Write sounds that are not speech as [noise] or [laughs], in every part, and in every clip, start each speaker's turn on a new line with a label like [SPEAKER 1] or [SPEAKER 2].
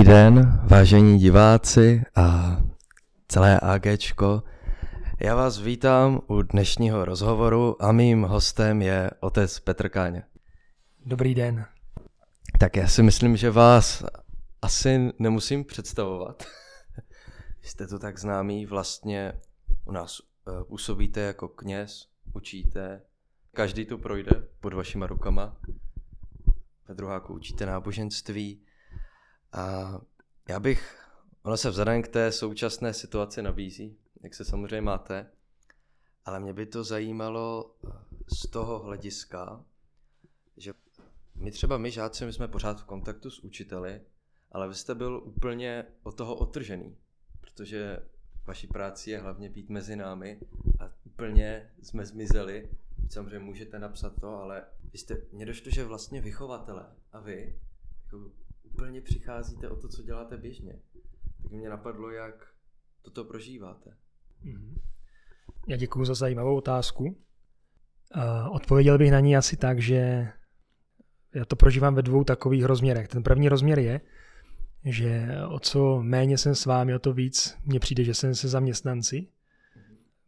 [SPEAKER 1] Dobrý den, vážení diváci a celé AGčko. Já vás vítám u dnešního rozhovoru a mým hostem je otec Petr Káně.
[SPEAKER 2] Dobrý den.
[SPEAKER 1] Tak já si myslím, že vás asi nemusím představovat. [laughs] Jste to tak známý, vlastně u nás uh, působíte jako kněz, učíte, každý tu projde pod vašima rukama. Ve druháku učíte náboženství, a já bych, ono se vzhledem k té současné situaci nabízí, jak se samozřejmě máte, ale mě by to zajímalo z toho hlediska, že my třeba my žáci, my jsme pořád v kontaktu s učiteli, ale vy jste byl úplně od toho otržený, protože vaší práci je hlavně být mezi námi a úplně jsme zmizeli. Samozřejmě můžete napsat to, ale vy jste, mě došlo, že vlastně vychovatele a vy jako úplně přicházíte o to, co děláte běžně. Tak mě napadlo, jak toto prožíváte.
[SPEAKER 2] Mhm. Já děkuji za zajímavou otázku. Odpověděl bych na ní asi tak, že já to prožívám ve dvou takových rozměrech. Ten první rozměr je, že o co méně jsem s vámi, o to víc mně přijde, že jsem se zaměstnanci.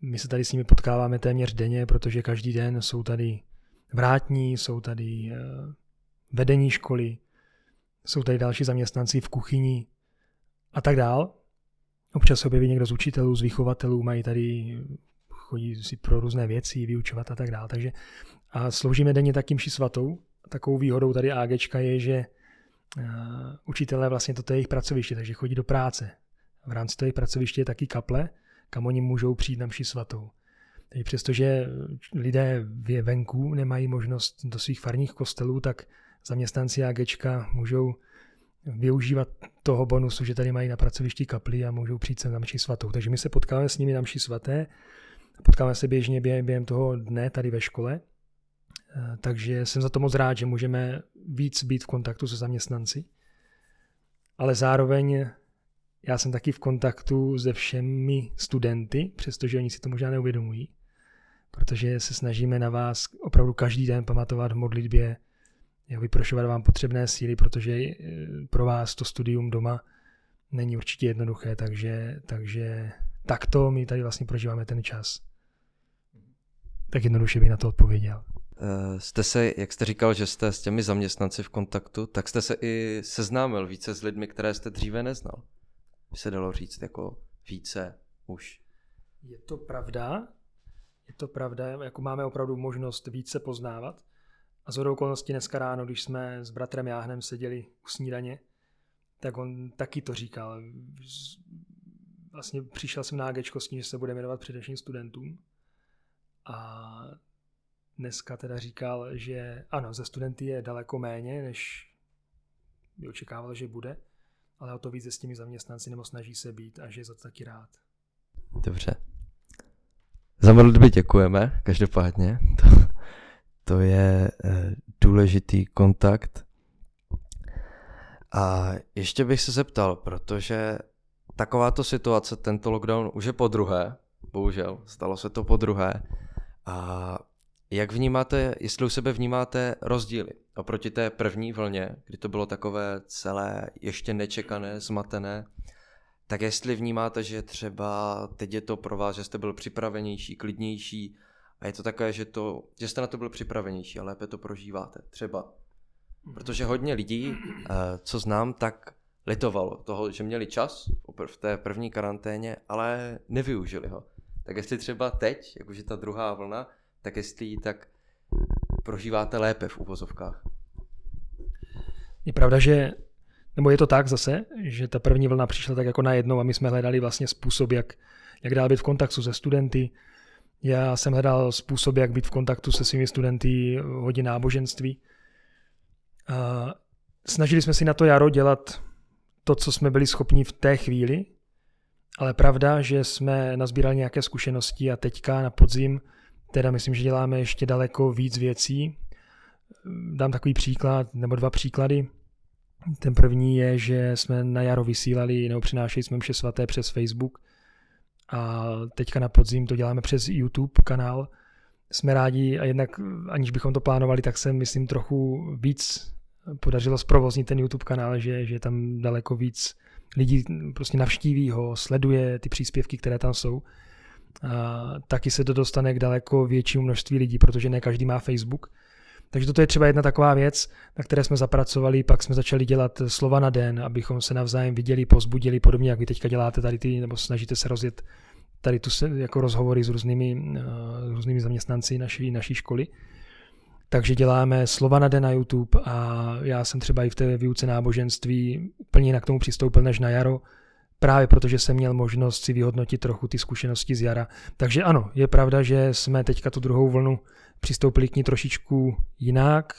[SPEAKER 2] My se tady s nimi potkáváme téměř denně, protože každý den jsou tady vrátní, jsou tady eh, vedení školy, jsou tady další zaměstnanci v kuchyni a tak dál. Občas se objeví někdo z učitelů, z vychovatelů, mají tady, chodí si pro různé věci, vyučovat a tak dále. Takže a sloužíme denně takým ši svatou. Takovou výhodou tady AGčka je, že uh, učitelé vlastně toto je jejich pracoviště, takže chodí do práce. V rámci toho jejich pracoviště je taky kaple, kam oni můžou přijít na mši svatou. Přestože lidé venku nemají možnost do svých farních kostelů, tak zaměstnanci AGčka můžou využívat toho bonusu, že tady mají na pracovišti kapli a můžou přijít sem na mši svatou. Takže my se potkáme s nimi na mši svaté, potkáme se běžně během, toho dne tady ve škole, eh, takže jsem za to moc rád, že můžeme víc být v kontaktu se zaměstnanci, ale zároveň já jsem taky v kontaktu se všemi studenty, přestože oni si to možná neuvědomují, protože se snažíme na vás opravdu každý den pamatovat v modlitbě, vyprošovat vám potřebné síly, protože eh, pro vás to studium doma není určitě jednoduché, takže, takže takto my tady vlastně prožíváme ten čas. Tak jednoduše bych na to odpověděl.
[SPEAKER 1] Uh, jste se, jak jste říkal, že jste s těmi zaměstnanci v kontaktu, tak jste se i seznámil více s lidmi, které jste dříve neznal. By se dalo říct jako více už.
[SPEAKER 2] Je to pravda, je to pravda, jako máme opravdu možnost více poznávat. A z okolností dneska ráno, když jsme s bratrem Jáhnem seděli u snídaně, tak on taky to říkal. Vlastně přišel jsem na AGčko s tím, že se bude jmenovat především studentům. A dneska teda říkal, že ano, ze studenty je daleko méně, než by očekával, že bude, ale o to víc s těmi zaměstnanci nebo snaží se být a že je za to taky rád.
[SPEAKER 1] Dobře. Za modlitby děkujeme, každopádně. To to je eh, důležitý kontakt. A ještě bych se zeptal, protože takováto situace, tento lockdown už je po druhé, bohužel, stalo se to po druhé. A jak vnímáte, jestli u sebe vnímáte rozdíly oproti té první vlně, kdy to bylo takové celé ještě nečekané, zmatené, tak jestli vnímáte, že třeba teď je to pro vás, že jste byl připravenější, klidnější, a je to takové, že, to, že jste na to byl připravenější a lépe to prožíváte. Třeba. Protože hodně lidí, eh, co znám, tak litovalo toho, že měli čas v té první karanténě, ale nevyužili ho. Tak jestli třeba teď, jakože ta druhá vlna, tak jestli ji tak prožíváte lépe v uvozovkách.
[SPEAKER 2] Je pravda, že, nebo je to tak zase, že ta první vlna přišla tak jako najednou a my jsme hledali vlastně způsob, jak, jak dál být v kontaktu se studenty, já jsem hledal způsob, jak být v kontaktu se svými studenty hodin náboženství. A snažili jsme si na to jaro dělat to, co jsme byli schopni v té chvíli, ale pravda, že jsme nazbírali nějaké zkušenosti a teďka na podzim, teda myslím, že děláme ještě daleko víc věcí. Dám takový příklad, nebo dva příklady. Ten první je, že jsme na jaro vysílali, nebo přinášeli jsme mše svaté přes Facebook – a teďka na podzim to děláme přes YouTube kanál. Jsme rádi a jednak, aniž bychom to plánovali, tak se myslím trochu víc podařilo zprovoznit ten YouTube kanál, že, že tam daleko víc lidí prostě navštíví ho, sleduje ty příspěvky, které tam jsou. A taky se to dostane k daleko většímu množství lidí, protože ne každý má Facebook. Takže toto je třeba jedna taková věc, na které jsme zapracovali, pak jsme začali dělat slova na den, abychom se navzájem viděli, pozbudili, podobně jak vy teďka děláte tady ty, nebo snažíte se rozjet tady tu se, jako rozhovory s různými, uh, různými zaměstnanci naší, naší školy. Takže děláme slova na den na YouTube a já jsem třeba i v té výuce náboženství úplně jinak k tomu přistoupil než na jaro, právě protože jsem měl možnost si vyhodnotit trochu ty zkušenosti z jara. Takže ano, je pravda, že jsme teďka tu druhou vlnu přistoupili k ní trošičku jinak,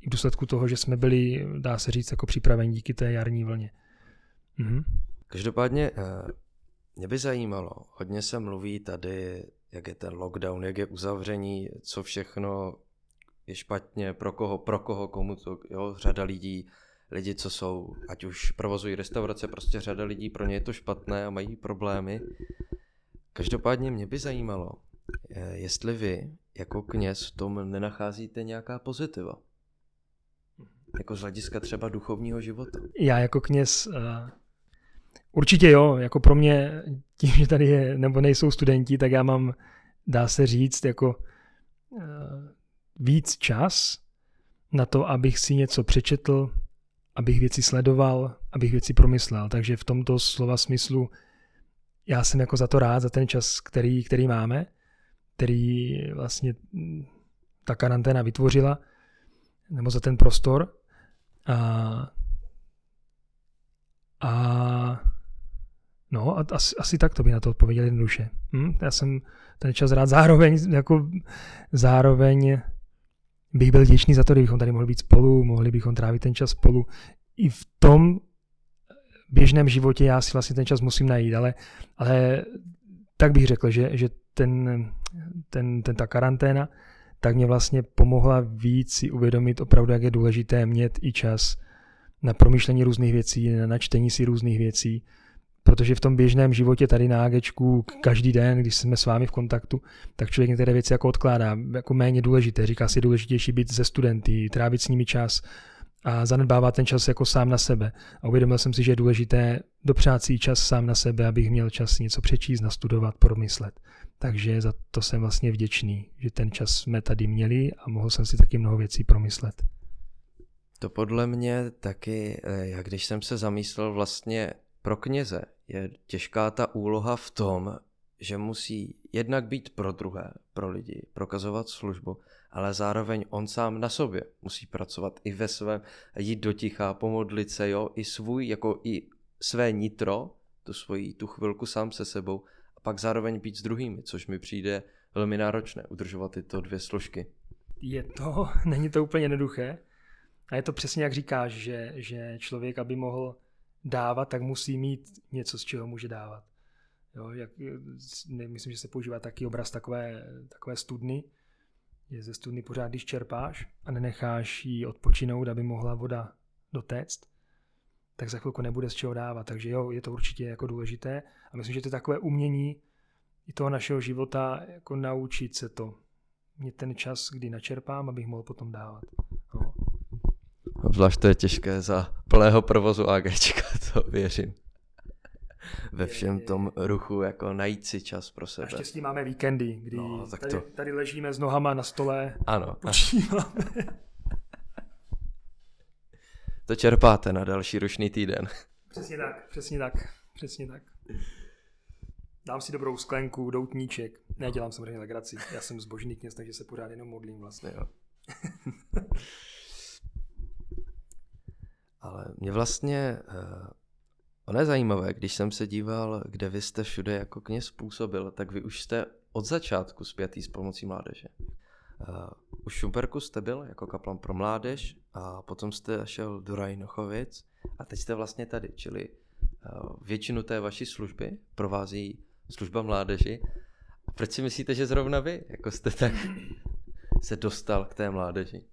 [SPEAKER 2] i v důsledku toho, že jsme byli, dá se říct, jako připraveni díky té jarní vlně. Mhm.
[SPEAKER 1] Každopádně eh, mě by zajímalo, hodně se mluví tady, jak je ten lockdown, jak je uzavření, co všechno je špatně, pro koho, pro koho, komu to, jo, řada lidí, lidi, co jsou, ať už provozují restaurace, prostě řada lidí, pro ně je to špatné a mají problémy. Každopádně mě by zajímalo, eh, jestli vy jako kněz v tom nenacházíte nějaká pozitiva. Jako z hlediska třeba duchovního života.
[SPEAKER 2] Já jako kněz uh, určitě jo, jako pro mě tím, že tady je, nebo nejsou studenti, tak já mám, dá se říct, jako uh, víc čas na to, abych si něco přečetl, abych věci sledoval, abych věci promyslel. Takže v tomto slova smyslu já jsem jako za to rád, za ten čas, který, který máme, který vlastně ta karanténa vytvořila, nebo za ten prostor. A, a no, asi, asi tak to by na to odpověděl jednoduše. Hm? Já jsem ten čas rád zároveň, jako zároveň bych byl vděčný za to, kdybychom tady mohli být spolu, mohli bychom trávit ten čas spolu. I v tom běžném životě já si vlastně ten čas musím najít, ale, ale tak bych řekl, že, že ten, ten, ten, ta karanténa tak mě vlastně pomohla víc si uvědomit opravdu, jak je důležité mít i čas na promýšlení různých věcí, na čtení si různých věcí, protože v tom běžném životě tady na AGčku každý den, když jsme s vámi v kontaktu, tak člověk některé věci jako odkládá, jako méně důležité. Říká si, důležitější být ze studenty, trávit s nimi čas a zanedbávat ten čas jako sám na sebe. A uvědomil jsem si, že je důležité dopřát si čas sám na sebe, abych měl čas něco přečíst, nastudovat, promyslet. Takže za to jsem vlastně vděčný, že ten čas jsme tady měli a mohl jsem si taky mnoho věcí promyslet.
[SPEAKER 1] To podle mě taky, eh, jak když jsem se zamýšlel vlastně pro kněze, je těžká ta úloha v tom, že musí jednak být pro druhé, pro lidi, prokazovat službu, ale zároveň on sám na sobě musí pracovat i ve svém, jít do ticha, pomodlit se, jo, i svůj, jako i své nitro, tu svoji, tu chvilku sám se sebou a pak zároveň být s druhými, což mi přijde velmi náročné, udržovat tyto dvě složky.
[SPEAKER 2] Je to, [laughs] není to úplně jednoduché. A je to přesně jak říkáš, že, že člověk, aby mohl dávat, tak musí mít něco, z čeho může dávat. Jo, jak, ne, myslím, že se používá taky obraz takové, takové studny, je ze studny pořád, když čerpáš a nenecháš ji odpočinout, aby mohla voda dotéct, tak za chvilku nebude z čeho dávat. Takže jo, je to určitě jako důležité a myslím, že to je takové umění i toho našeho života, jako naučit se to. Mít ten čas, kdy načerpám, abych mohl potom dávat. No.
[SPEAKER 1] Obzvlášť to je těžké za plného provozu AGčka, [laughs] to věřím. Ve všem tom ruchu, jako najít si čas pro sebe.
[SPEAKER 2] Naštěstí máme víkendy, kdy no, tak tady, to... tady ležíme s nohama na stole,
[SPEAKER 1] ano. To čerpáte na další rušný týden.
[SPEAKER 2] Přesně tak, přesně tak, přesně tak. Dám si dobrou sklenku, doutníček. Ne, dělám samozřejmě legraci. Já jsem zbožný kněz, takže se pořád jenom modlím vlastně. Jo.
[SPEAKER 1] Ale mě vlastně, uh, ono je zajímavé, když jsem se díval, kde vy jste všude jako kněz působil, tak vy už jste od začátku spjatý s pomocí mládeže. Už v Šumperku jste byl jako kaplan pro mládež a potom jste šel do Rajnochovic a teď jste vlastně tady, čili uh, většinu té vaší služby provází služba mládeži. A proč si myslíte, že zrovna vy, jako jste tak se dostal k té mládeži?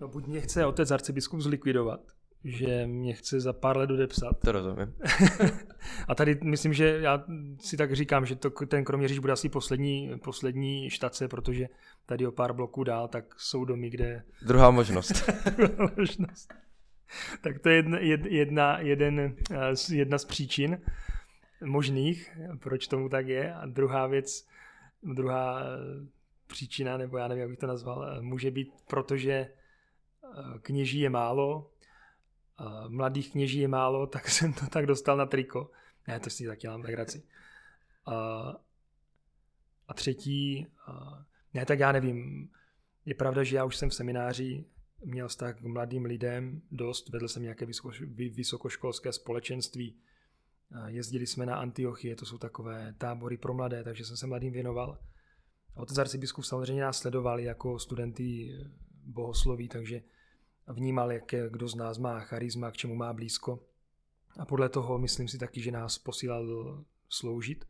[SPEAKER 2] No buď mě chce otec arcibiskup zlikvidovat, že mě chce za pár let odepsat.
[SPEAKER 1] To rozumím. [laughs]
[SPEAKER 2] a tady myslím, že já si tak říkám, že to, ten Kroměříž bude asi poslední, poslední štace, protože tady o pár bloků dál, tak jsou domy, kde...
[SPEAKER 1] Druhá možnost. [laughs]
[SPEAKER 2] Druhá možnost. Tak to je jedna, jedna, jeden, eh, jedna z příčin možných, proč tomu tak je. A druhá věc, druhá eh, příčina, nebo já nevím, jak bych to nazval, eh, může být, protože kněží je málo, mladých kněží je málo, [laughs] tak jsem to tak dostal na triko. Ne, to si tak dělám legraci. A, a třetí, a, ne, tak já nevím. Je pravda, že já už jsem v semináři měl vztah k mladým lidem dost, vedl jsem nějaké vysokoškolské společenství, jezdili jsme na Antiochie, to jsou takové tábory pro mladé, takže jsem se mladým věnoval. Otec arcibiskup samozřejmě nás sledovali jako studenty bohosloví, takže vnímal, jak kdo z nás má charisma, k čemu má blízko. A podle toho myslím si taky, že nás posílal sloužit.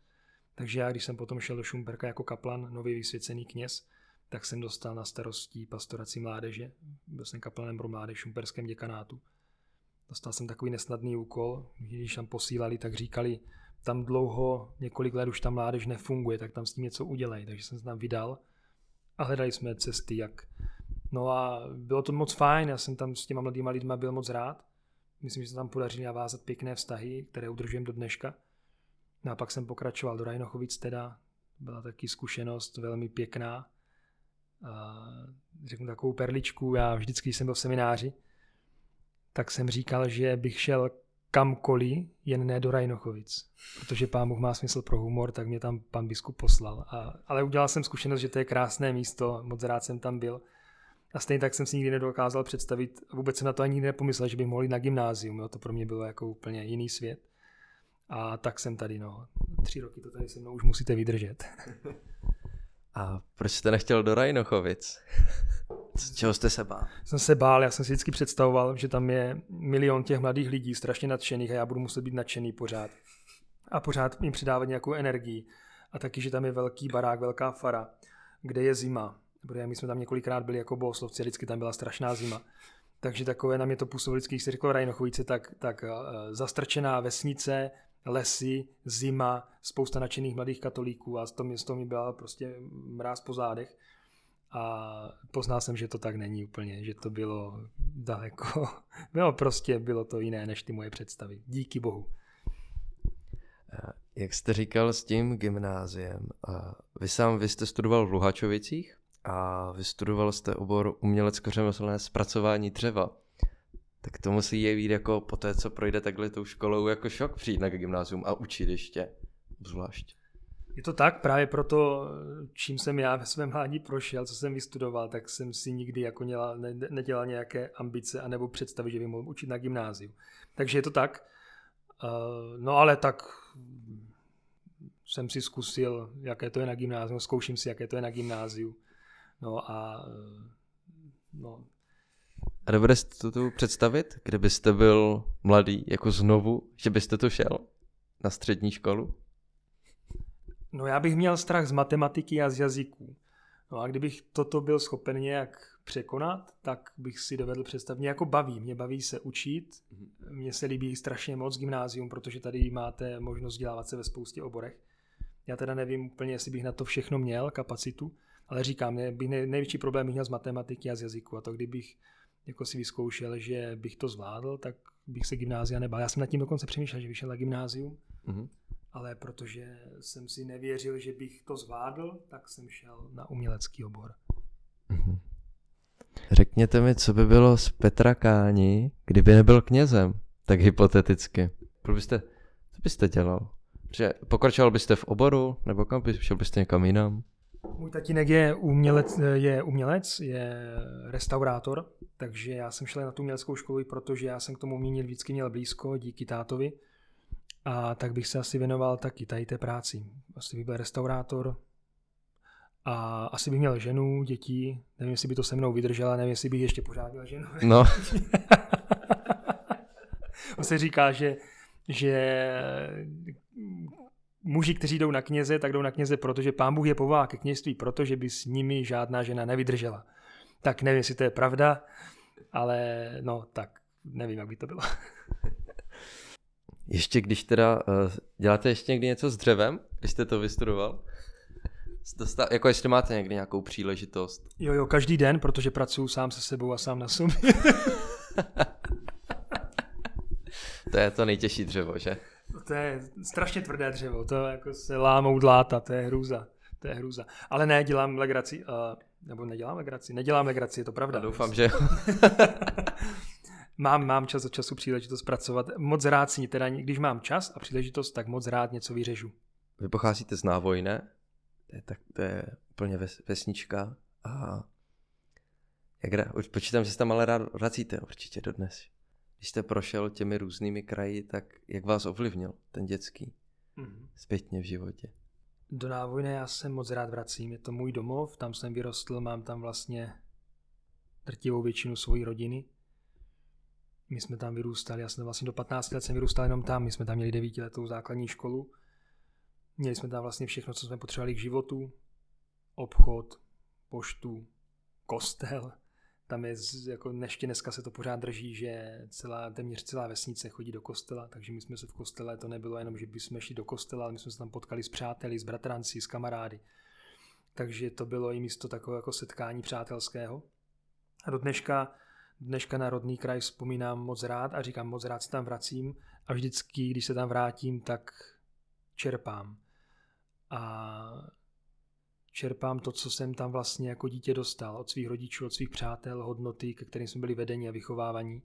[SPEAKER 2] Takže já, když jsem potom šel do Šumperka jako kaplan, nově vysvěcený kněz, tak jsem dostal na starostí pastorací mládeže. Byl jsem kaplanem pro mládež v šumperském děkanátu. Dostal jsem takový nesnadný úkol, když tam posílali, tak říkali, tam dlouho, několik let už ta mládež nefunguje, tak tam s tím něco udělej. Takže jsem se tam vydal a hledali jsme cesty, jak No a bylo to moc fajn, já jsem tam s těma mladýma lidma byl moc rád. Myslím, že se tam podařilo navázat pěkné vztahy, které udržujeme do dneška. No a pak jsem pokračoval do Rajnochovic teda. Byla taky zkušenost velmi pěkná. A řeknu takovou perličku, já vždycky, jsem byl v semináři, tak jsem říkal, že bych šel kamkoliv, jen ne do Rajnochovic. Protože pán Bůh má smysl pro humor, tak mě tam pan biskup poslal. A, ale udělal jsem zkušenost, že to je krásné místo, moc rád jsem tam byl. A stejně tak jsem si nikdy nedokázal představit, vůbec jsem na to ani nikdy nepomyslel, že bych mohl jít na gymnázium. Jo? To pro mě bylo jako úplně jiný svět. A tak jsem tady, no. Tři roky to tady se mnou už musíte vydržet. [laughs]
[SPEAKER 1] A proč jste nechtěl do Rajnochovic? [laughs] Z čeho jste se bál?
[SPEAKER 2] Jsem se bál, já jsem si vždycky představoval, že tam je milion těch mladých lidí, strašně nadšených a já budu muset být nadšený pořád. A pořád jim přidávat nějakou energii. A taky, že tam je velký barák, velká fara, kde je zima protože my jsme tam několikrát byli jako bohoslovci, vždycky tam byla strašná zima. Takže takové na mě to působilo vždycky, když se řekl Rajnochovice, tak, tak uh, zastrčená vesnice, lesy, zima, spousta nadšených mladých katolíků a z toho, toho mi byla prostě mráz po zádech. A poznal jsem, že to tak není úplně, že to bylo daleko, [laughs] no prostě bylo to jiné než ty moje představy. Díky bohu.
[SPEAKER 1] Eh, jak jste říkal s tím gymnáziem, vy sám, vy jste studoval v Luhačovicích? A vystudoval jste obor umělecko-řemeslné zpracování dřeva, tak to musí je být jako po té, co projde takhle tou školou, jako šok přijít na gymnázium a učit ještě, zvlášť.
[SPEAKER 2] Je to tak, právě proto, čím jsem já ve svém mládí prošel, co jsem vystudoval, tak jsem si nikdy jako dělal, ne, nedělal nějaké ambice anebo představy, že bych mohl učit na gymnáziu. Takže je to tak. Uh, no ale tak jsem si zkusil, jaké to je na gymnáziu, zkouším si, jaké to je na gymnáziu. No a no.
[SPEAKER 1] A dovedete to tu představit, kdybyste byl mladý, jako znovu, že byste to šel na střední školu?
[SPEAKER 2] No já bych měl strach z matematiky a z jazyků. No a kdybych toto byl schopen nějak překonat, tak bych si dovedl představit. Mě jako baví, mě baví se učit, mně se líbí strašně moc gymnázium, protože tady máte možnost vzdělávat se ve spoustě oborech. Já teda nevím úplně, jestli bych na to všechno měl kapacitu, ale říkám, ne, bych nej, největší problém bych měl z matematiky a z jazyku a to kdybych jako si vyzkoušel, že bych to zvládl, tak bych se gymnázia nebál. Já jsem nad tím dokonce přemýšlel, že vyšel na gymnázium, mm-hmm. ale protože jsem si nevěřil, že bych to zvládl, tak jsem šel na umělecký obor. Mm-hmm.
[SPEAKER 1] Řekněte mi, co by bylo z Petra Káni, kdyby nebyl knězem, tak hypoteticky. Co byste, co byste dělal? Že pokračoval byste v oboru, nebo kam by, šel byste někam jinam?
[SPEAKER 2] Můj tatínek je umělec, je umělec, je restaurátor, takže já jsem šel na tu uměleckou školu, protože já jsem k tomu umění vždycky měl blízko díky tátovi. A tak bych se asi věnoval taky tady té práci. Asi bych byl restaurátor a asi bych měl ženu, děti, nevím, jestli by to se mnou vydržela, nevím, jestli bych ještě pořád měl ženu.
[SPEAKER 1] No. [laughs]
[SPEAKER 2] On se říká, že, že muži, kteří jdou na kněze, tak jdou na kněze, protože pán Bůh je povolá ke kněžství, protože by s nimi žádná žena nevydržela. Tak nevím, jestli to je pravda, ale no tak nevím, jak by to bylo. [laughs]
[SPEAKER 1] ještě když teda, uh, děláte ještě někdy něco s dřevem, když jste to vystudoval? Dostal, jako jestli máte někdy nějakou příležitost.
[SPEAKER 2] Jo, jo, každý den, protože pracuji sám se sebou a sám na sobě. [laughs]
[SPEAKER 1] to je to nejtěžší dřevo, že?
[SPEAKER 2] To je strašně tvrdé dřevo, to jako se lámou dláta, to je hrůza. To je hrůza. Ale ne, dělám legraci, uh, nebo nedělám legraci, nedělám legraci, je to pravda.
[SPEAKER 1] Já doufám, že [laughs]
[SPEAKER 2] mám, mám čas od času příležitost pracovat. Moc rád si, teda když mám čas a příležitost, tak moc rád něco vyřežu.
[SPEAKER 1] Vy pocházíte z Návojné, to je, tak, to je úplně ves, vesnička a jak, počítám, že se tam ale rád vracíte určitě dodnes. Když jste prošel těmi různými kraji, tak jak vás ovlivnil ten dětský mm. zpětně v životě?
[SPEAKER 2] Do Návojné já se moc rád vracím. Je to můj domov, tam jsem vyrostl, mám tam vlastně drtivou většinu svojí rodiny. My jsme tam vyrůstali, já jsem vlastně do 15 let jsem vyrůstal jenom tam, my jsme tam měli 9 letou základní školu. Měli jsme tam vlastně všechno, co jsme potřebovali k životu. Obchod, poštu, kostel, tam je, jako ještě dneska se to pořád drží, že celá, téměř celá vesnice chodí do kostela, takže my jsme se v kostele, to nebylo jenom, že bychom šli do kostela, ale my jsme se tam potkali s přáteli, s bratranci, s kamarády. Takže to bylo i místo takového jako setkání přátelského. A do dneška, dneška na rodný kraj vzpomínám moc rád a říkám, moc rád se tam vracím a vždycky, když se tam vrátím, tak čerpám. A čerpám to, co jsem tam vlastně jako dítě dostal od svých rodičů, od svých přátel, hodnoty, ke kterým jsme byli vedeni a vychovávaní.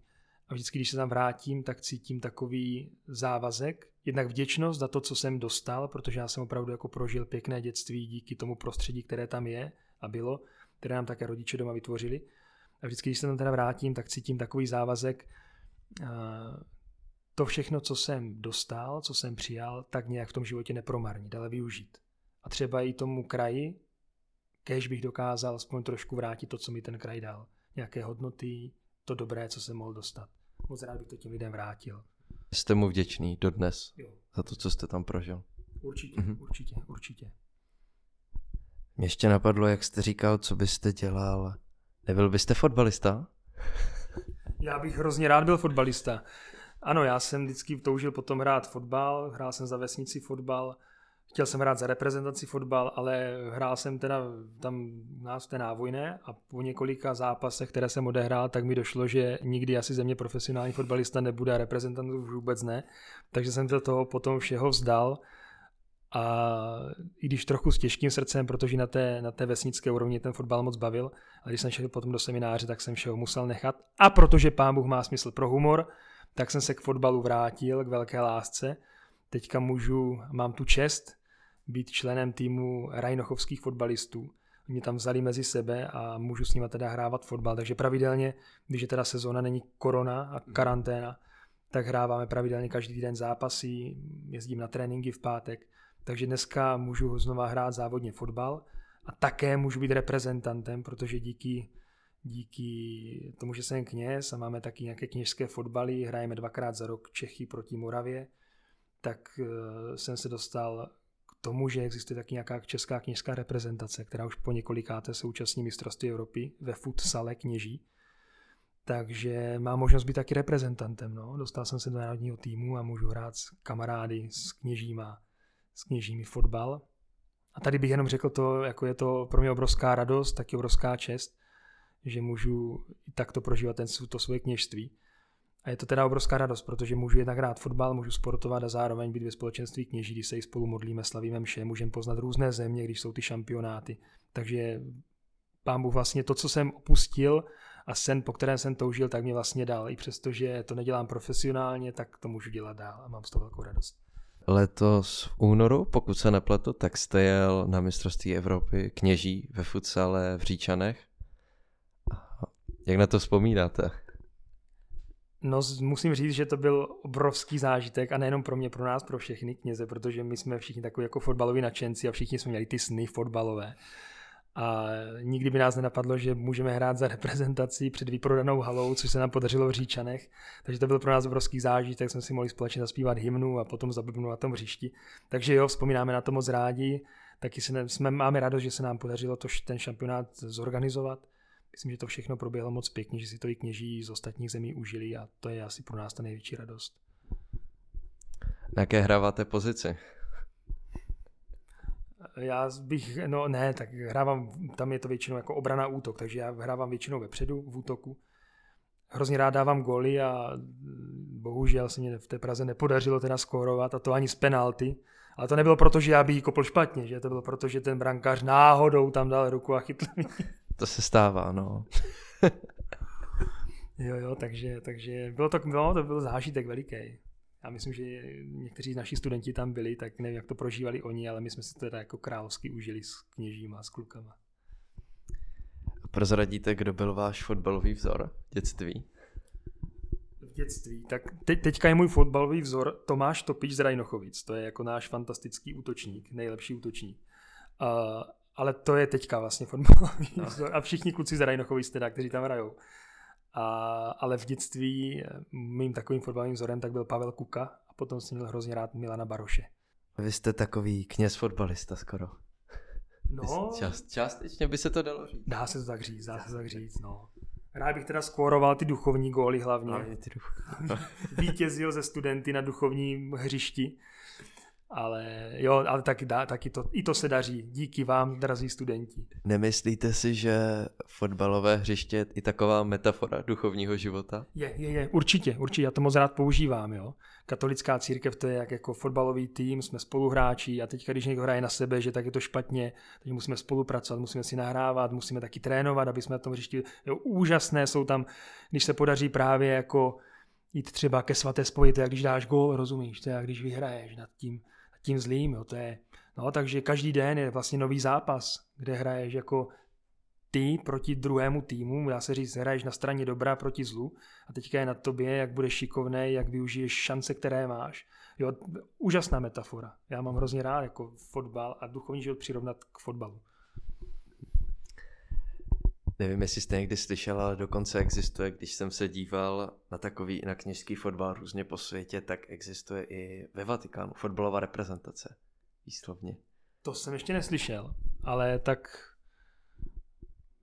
[SPEAKER 2] A vždycky, když se tam vrátím, tak cítím takový závazek, jednak vděčnost za to, co jsem dostal, protože já jsem opravdu jako prožil pěkné dětství díky tomu prostředí, které tam je a bylo, které nám také rodiče doma vytvořili. A vždycky, když se tam teda vrátím, tak cítím takový závazek, to všechno, co jsem dostal, co jsem přijal, tak nějak v tom životě nepromarnit, ale využít a třeba i tomu kraji, kež bych dokázal aspoň trošku vrátit to, co mi ten kraj dal. Nějaké hodnoty, to dobré, co jsem mohl dostat. Moc rád bych to těm lidem vrátil.
[SPEAKER 1] Jste mu vděčný dodnes jo. za to, co jste tam prožil.
[SPEAKER 2] Určitě, mhm. určitě, určitě.
[SPEAKER 1] Mě ještě napadlo, jak jste říkal, co byste dělal. Nebyl byste fotbalista? [laughs]
[SPEAKER 2] Já bych hrozně rád byl fotbalista. Ano, já jsem vždycky toužil potom hrát fotbal, hrál jsem za vesnici fotbal, Chtěl jsem hrát za reprezentaci fotbal, ale hrál jsem teda tam nás v té návojné a po několika zápasech, které jsem odehrál, tak mi došlo, že nikdy asi ze mě profesionální fotbalista nebude a reprezentant vůbec ne. Takže jsem to toho potom všeho vzdal a i když trochu s těžkým srdcem, protože na té, na té vesnické úrovni ten fotbal moc bavil, a když jsem šel potom do semináře, tak jsem všeho musel nechat. A protože pán Bůh má smysl pro humor, tak jsem se k fotbalu vrátil, k velké lásce. Teďka můžu, mám tu čest být členem týmu rajnochovských fotbalistů. Mě tam vzali mezi sebe a můžu s nimi teda hrávat fotbal. Takže pravidelně, když je teda sezóna, není korona a mhm. karanténa, tak hráváme pravidelně každý týden zápasy, jezdím na tréninky v pátek. Takže dneska můžu znova hrát závodně fotbal a také můžu být reprezentantem, protože díky, díky tomu, že jsem kněz a máme taky nějaké kněžské fotbaly, hrajeme dvakrát za rok Čechy proti Moravě, tak eh, jsem se dostal tomu, že existuje taky nějaká česká kněžská reprezentace, která už po několikáté současní mistrovství Evropy ve futsale kněží. Takže mám možnost být taky reprezentantem. No. Dostal jsem se do národního týmu a můžu hrát s kamarády, s kněžíma, s kněžími fotbal. A tady bych jenom řekl to, jako je to pro mě obrovská radost, taky obrovská čest, že můžu takto prožívat ten, to svoje kněžství. A je to teda obrovská radost, protože můžu jednak hrát fotbal, můžu sportovat a zároveň být ve společenství kněží, když se i spolu modlíme, slavíme mše, můžeme poznat různé země, když jsou ty šampionáty. Takže pán Bůh vlastně to, co jsem opustil a sen, po kterém jsem toužil, tak mě vlastně dal. I přesto, že to nedělám profesionálně, tak to můžu dělat dál a mám z toho velkou radost.
[SPEAKER 1] Letos v únoru, pokud se nepletu, tak jste jel na mistrovství Evropy kněží ve futsale v Říčanech. Jak na to vzpomínáte?
[SPEAKER 2] No, musím říct, že to byl obrovský zážitek a nejenom pro mě, pro nás, pro všechny kněze, protože my jsme všichni takový jako fotbaloví nadšenci a všichni jsme měli ty sny fotbalové. A nikdy by nás nenapadlo, že můžeme hrát za reprezentací před vyprodanou halou, což se nám podařilo v Říčanech. Takže to byl pro nás obrovský zážitek, jsme si mohli společně zaspívat hymnu a potom zablbnout na tom hřišti. Takže jo, vzpomínáme na to moc rádi. Taky jsme, máme radost, že se nám podařilo to, ten šampionát zorganizovat myslím, že to všechno proběhlo moc pěkně, že si to i kněží z ostatních zemí užili a to je asi pro nás ta největší radost.
[SPEAKER 1] Na jaké hráváte pozici?
[SPEAKER 2] Já bych, no ne, tak hrávám, tam je to většinou jako obrana útok, takže já hrávám většinou vepředu v útoku. Hrozně rád dávám goly a bohužel se mě v té Praze nepodařilo teda skórovat a to ani z penalty. Ale to nebylo proto, že já bych ji kopl špatně, že to bylo proto, že ten brankář náhodou tam dal ruku a chytl mě.
[SPEAKER 1] To se stává, no. [laughs]
[SPEAKER 2] jo, jo, takže, takže bylo to, no, to byl zážitek veliký. Já myslím, že někteří naši studenti tam byli, tak nevím, jak to prožívali oni, ale my jsme si to teda jako královsky užili s kněžíma, s klukama.
[SPEAKER 1] Prozradíte, kdo byl váš fotbalový vzor v dětství?
[SPEAKER 2] V dětství. Tak teď, teďka je můj fotbalový vzor Tomáš Topič z Rajnochovic. To je jako náš fantastický útočník, nejlepší útočník. Ale to je teďka vlastně fotbalový no. A všichni kluci z Rajnochovic teda, kteří tam hrajou. A, ale v dětství mým takovým fotbalovým vzorem tak byl Pavel Kuka a potom jsem měl hrozně rád Milana Baroše.
[SPEAKER 1] Vy jste takový kněz fotbalista skoro.
[SPEAKER 2] No,
[SPEAKER 1] Část, částečně by se to dalo říct.
[SPEAKER 2] Dá se to tak říct, dá se to tak říct, no. Rád bych teda skóroval ty duchovní góly hlavně.
[SPEAKER 1] hlavně ty duch... [laughs]
[SPEAKER 2] Vítězil ze studenty na duchovním hřišti. Ale jo, ale taky, dá, taky to, i to se daří. Díky vám, drazí studenti.
[SPEAKER 1] Nemyslíte si, že fotbalové hřiště je i taková metafora duchovního života?
[SPEAKER 2] Je, je, je, určitě, určitě, já to moc rád používám, jo. Katolická církev to je jak jako fotbalový tým, jsme spoluhráči a teď, když někdo hraje na sebe, že tak je to špatně, takže musíme spolupracovat, musíme si nahrávat, musíme taky trénovat, aby jsme na tom hřišti, jo, úžasné jsou tam, když se podaří právě jako jít třeba ke svaté spojit, jak když dáš gól, rozumíš, to je jak když vyhraješ nad tím, tím zlým. Jo, to je, no, takže každý den je vlastně nový zápas, kde hraješ jako ty proti druhému týmu, dá se říct, hraješ na straně dobra proti zlu a teďka je na tobě, jak budeš šikovný, jak využiješ šance, které máš. Jo, úžasná metafora. Já mám hrozně rád jako fotbal a duchovní život přirovnat k fotbalu.
[SPEAKER 1] Nevím, jestli jste někdy slyšel, ale dokonce existuje, když jsem se díval na takový, na kněžský fotbal různě po světě, tak existuje i ve Vatikánu fotbalová reprezentace. Výslovně.
[SPEAKER 2] To jsem ještě neslyšel, ale tak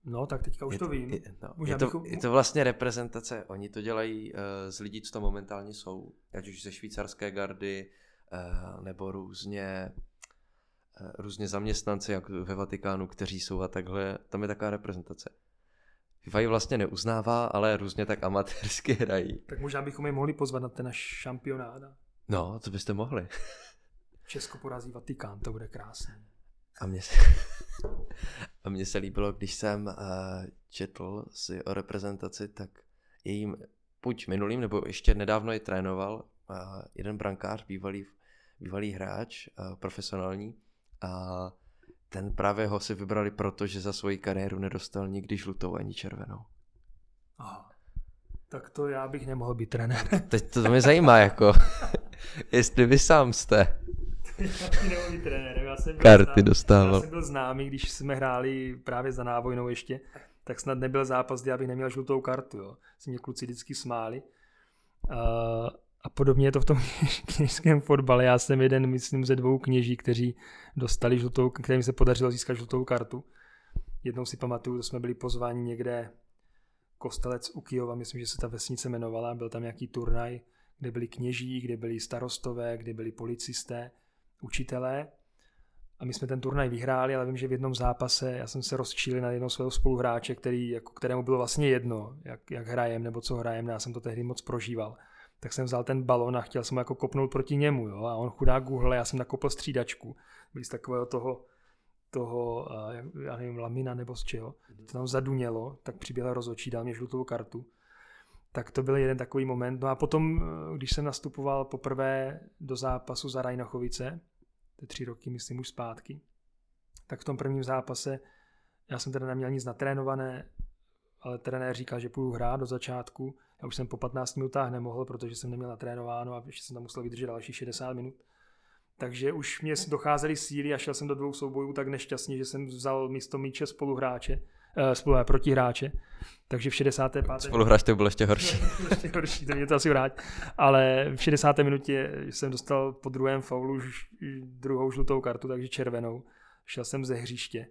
[SPEAKER 2] No, tak teďka už
[SPEAKER 1] je
[SPEAKER 2] to, to vím.
[SPEAKER 1] Je, no, je, to, bychom... je to vlastně reprezentace. Oni to dělají uh, z lidí, co tam momentálně jsou. Ať už ze švýcarské gardy, uh, nebo různě uh, různě zaměstnanci jak ve Vatikánu, kteří jsou a takhle. Tam je taková reprezentace. FIFA ji vlastně neuznává, ale různě tak amatérsky hrají.
[SPEAKER 2] Tak možná bychom je mohli pozvat na ten náš šampionát.
[SPEAKER 1] No, to byste mohli.
[SPEAKER 2] Česko porazí Vatikán, to bude krásné.
[SPEAKER 1] A mně se, [laughs] a mně se líbilo, když jsem uh, četl si o reprezentaci, tak jejím buď minulým, nebo ještě nedávno je trénoval uh, jeden brankář, bývalý, bývalý hráč, uh, profesionální. A ten právě ho si vybrali proto, že za svoji kariéru nedostal nikdy žlutou ani červenou.
[SPEAKER 2] Aha. Tak to já bych nemohl být trenér.
[SPEAKER 1] Teď to, to mě zajímá, jako, [laughs] jestli vy sám jste.
[SPEAKER 2] Já být trenér. Já jsem
[SPEAKER 1] Karty dostával.
[SPEAKER 2] Já jsem byl známý, když jsme hráli právě za návojnou ještě, tak snad nebyl zápas, kde já bych neměl žlutou kartu. Jo. Si mě kluci vždycky smáli. Uh, a podobně je to v tom [laughs] kněžském fotbale. Já jsem jeden, myslím, ze dvou kněží, kteří dostali žlutou, kterým se podařilo získat žlutou kartu. Jednou si pamatuju, že jsme byli pozváni někde kostelec u Kijova, myslím, že se ta vesnice jmenovala, byl tam nějaký turnaj, kde byli kněží, kde byli starostové, kde byli policisté, učitelé. A my jsme ten turnaj vyhráli, ale vím, že v jednom zápase já jsem se rozčílil na jednoho svého spoluhráče, který, jako, kterému bylo vlastně jedno, jak, jak hrajem nebo co hrajem, já jsem to tehdy moc prožíval tak jsem vzal ten balon a chtěl jsem jako kopnout proti němu, jo, a on chudák Google, já jsem nakopl střídačku, byl z takového toho, toho, já nevím, lamina nebo z čeho, to tam zadunělo, tak přiběhl rozočí, dal mě žlutou kartu. Tak to byl jeden takový moment. No a potom, když jsem nastupoval poprvé do zápasu za Rajnochovice, to tři roky, myslím, už zpátky, tak v tom prvním zápase já jsem teda neměl nic natrénované, ale trenér říkal, že půjdu hrát do začátku já už jsem po 15 minutách nemohl, protože jsem neměl natrénováno a ještě jsem tam musel vydržet další 60 minut. Takže už mě docházely síly a šel jsem do dvou soubojů tak nešťastně, že jsem vzal místo míče spoluhráče, uh, spolu, eh, protihráče. Takže v 65.
[SPEAKER 1] Spoluhráč to byl ještě horší. [laughs]
[SPEAKER 2] ještě horší, to mě to asi vrát. Ale v 60. minutě jsem dostal po druhém faulu druhou žlutou kartu, takže červenou. Šel jsem ze hřiště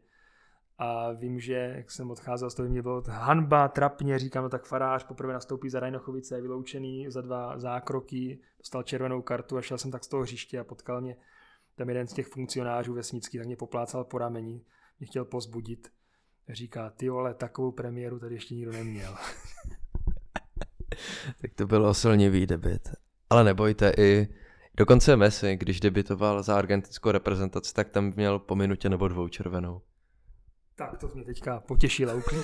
[SPEAKER 2] a vím, že jak jsem odcházel z toho, mě bylo hanba, trapně, říkám, no tak farář poprvé nastoupí za Rajnochovice, je vyloučený za dva zákroky, dostal červenou kartu a šel jsem tak z toho hřiště a potkal mě tam jeden z těch funkcionářů vesnických, tak mě poplácal po rameni, mě chtěl pozbudit. Říká, ty ale takovou premiéru tady ještě nikdo neměl. [laughs]
[SPEAKER 1] tak to bylo silnivý debit. Ale nebojte, i dokonce Messi, když debitoval za argentinskou reprezentaci, tak tam měl po minutě nebo dvou červenou.
[SPEAKER 2] Tak to mě teďka potěšila úplně.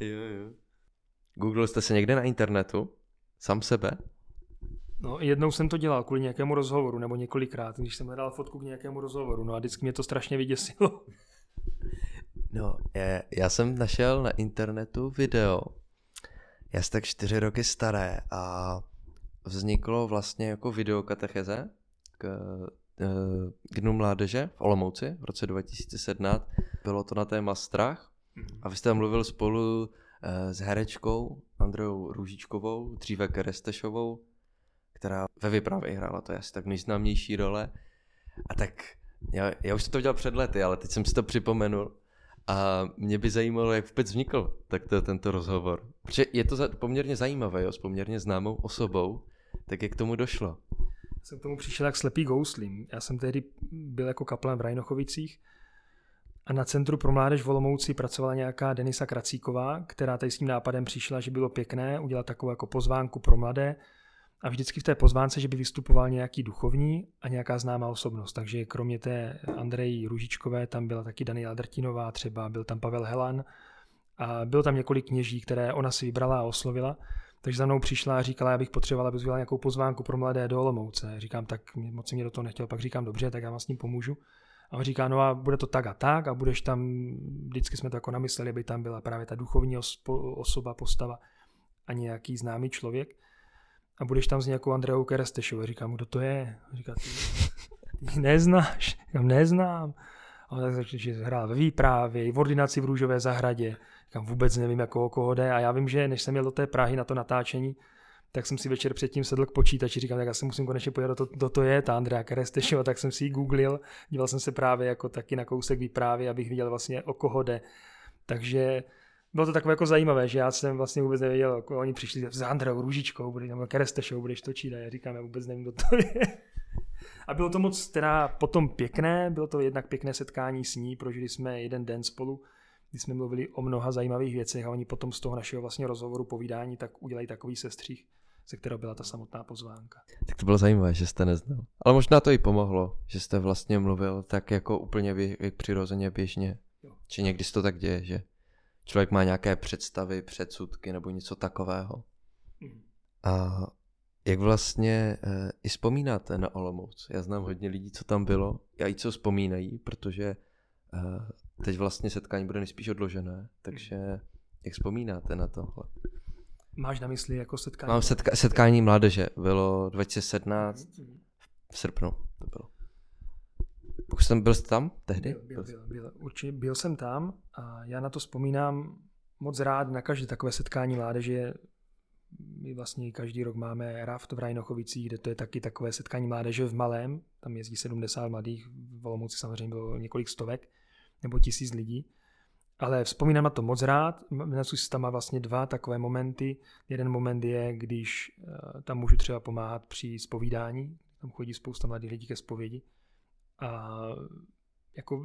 [SPEAKER 2] [laughs]
[SPEAKER 1] jo, jo. Google jste se někde na internetu? Sam sebe?
[SPEAKER 2] No, jednou jsem to dělal kvůli nějakému rozhovoru, nebo několikrát, když jsem hledal fotku k nějakému rozhovoru, no a vždycky mě to strašně vyděsilo. [laughs]
[SPEAKER 1] No, je, já jsem našel na internetu video, já jsem tak čtyři roky staré a vzniklo vlastně jako videokatecheze k, k Dnu mládeže v Olomouci v roce 2017. Bylo to na téma strach a vy jste tam mluvil spolu eh, s herečkou Andreou Růžičkovou, dříve Kerestešovou, která ve vypravě hrála, to je asi tak nejznámější role. A tak já, já už jsem to dělal před lety, ale teď jsem si to připomenul. A mě by zajímalo, jak vůbec vznikl tak to, tento rozhovor. Protože je to za, poměrně zajímavé, jo, s poměrně známou osobou. Tak jak k tomu došlo?
[SPEAKER 2] Jsem k tomu přišel jak slepý gouslím. Já jsem tehdy byl jako kaplan v Rajnochovicích a na Centru pro mládež v Olomouci pracovala nějaká Denisa Kracíková, která tady s tím nápadem přišla, že bylo pěkné udělat takovou jako pozvánku pro mladé, a vždycky v té pozvánce, že by vystupoval nějaký duchovní a nějaká známá osobnost. Takže kromě té Andreji Ružičkové tam byla taky Daniela Drtinová, třeba byl tam Pavel Helan a bylo tam několik kněží, které ona si vybrala a oslovila. Takže za mnou přišla a říkala, já bych potřebovala, aby udělala nějakou pozvánku pro mladé do Olomouce. Říkám, tak moc mě do toho nechtěl, pak říkám, dobře, tak já vám s ním pomůžu. A on říká, no a bude to tak a tak a budeš tam, vždycky jsme to jako namysleli, aby tam byla právě ta duchovní osoba, postava a nějaký známý člověk a budeš tam s nějakou Andreou Kerestešovou. Říkám, kdo to je? Říká, ty, ty neznáš? Říkám, neznám. A on tak začne, že hrál ve výprávě, v ordinaci v Růžové zahradě. Říkám, vůbec nevím, jako o koho jde. A já vím, že než jsem jel do té Prahy na to natáčení, tak jsem si večer předtím sedl k počítači, říkám, tak já se musím konečně podívat, kdo to, to je, ta Andrea Kerestešova, tak jsem si ji googlil, díval jsem se právě jako taky na kousek výprávy, abych viděl vlastně o koho jde. Takže bylo to takové jako zajímavé, že já jsem vlastně vůbec nevěděl, jako oni přišli s Andreou Růžičkou, budeš tam Kerestešou, budeš točit a já říkám, já vůbec nevím, kdo to je. A bylo to moc teda potom pěkné, bylo to jednak pěkné setkání s ní, prožili jsme jeden den spolu, kdy jsme mluvili o mnoha zajímavých věcech a oni potom z toho našeho vlastně rozhovoru, povídání, tak udělají takový sestřih, ze kterého byla ta samotná pozvánka.
[SPEAKER 1] Tak to bylo zajímavé, že jste neznal. Ale možná to i pomohlo, že jste vlastně mluvil tak jako úplně bě- přirozeně běžně. Jo. Či někdy se to tak děje, že člověk má nějaké představy, předsudky nebo něco takového. Hmm. A jak vlastně e, i vzpomínáte na Olomouc? Já znám hodně lidí, co tam bylo, já i co vzpomínají, protože teď vlastně setkání bude nejspíš odložené, takže jak vzpomínáte na tohle?
[SPEAKER 2] Máš na mysli jako setkání?
[SPEAKER 1] Mám setka- setkání mládeže, bylo 2017 v srpnu to bylo. Pokud jsem byl tam tehdy?
[SPEAKER 2] Byl, byl, byl, byl, určitě byl jsem tam a já na to vzpomínám moc rád na každé takové setkání mládeže. My vlastně každý rok máme Raft v Rajnochovicích, kde to je taky takové setkání mládeže v Malém. Tam jezdí 70 mladých, v Olomouci samozřejmě bylo několik stovek nebo tisíc lidí. Ale vzpomínám na to moc rád. Dnes už tam má vlastně dva takové momenty. Jeden moment je, když eh, tam můžu třeba pomáhat při spovídání. Tam chodí spousta mladých lidí ke zpovědi. A jako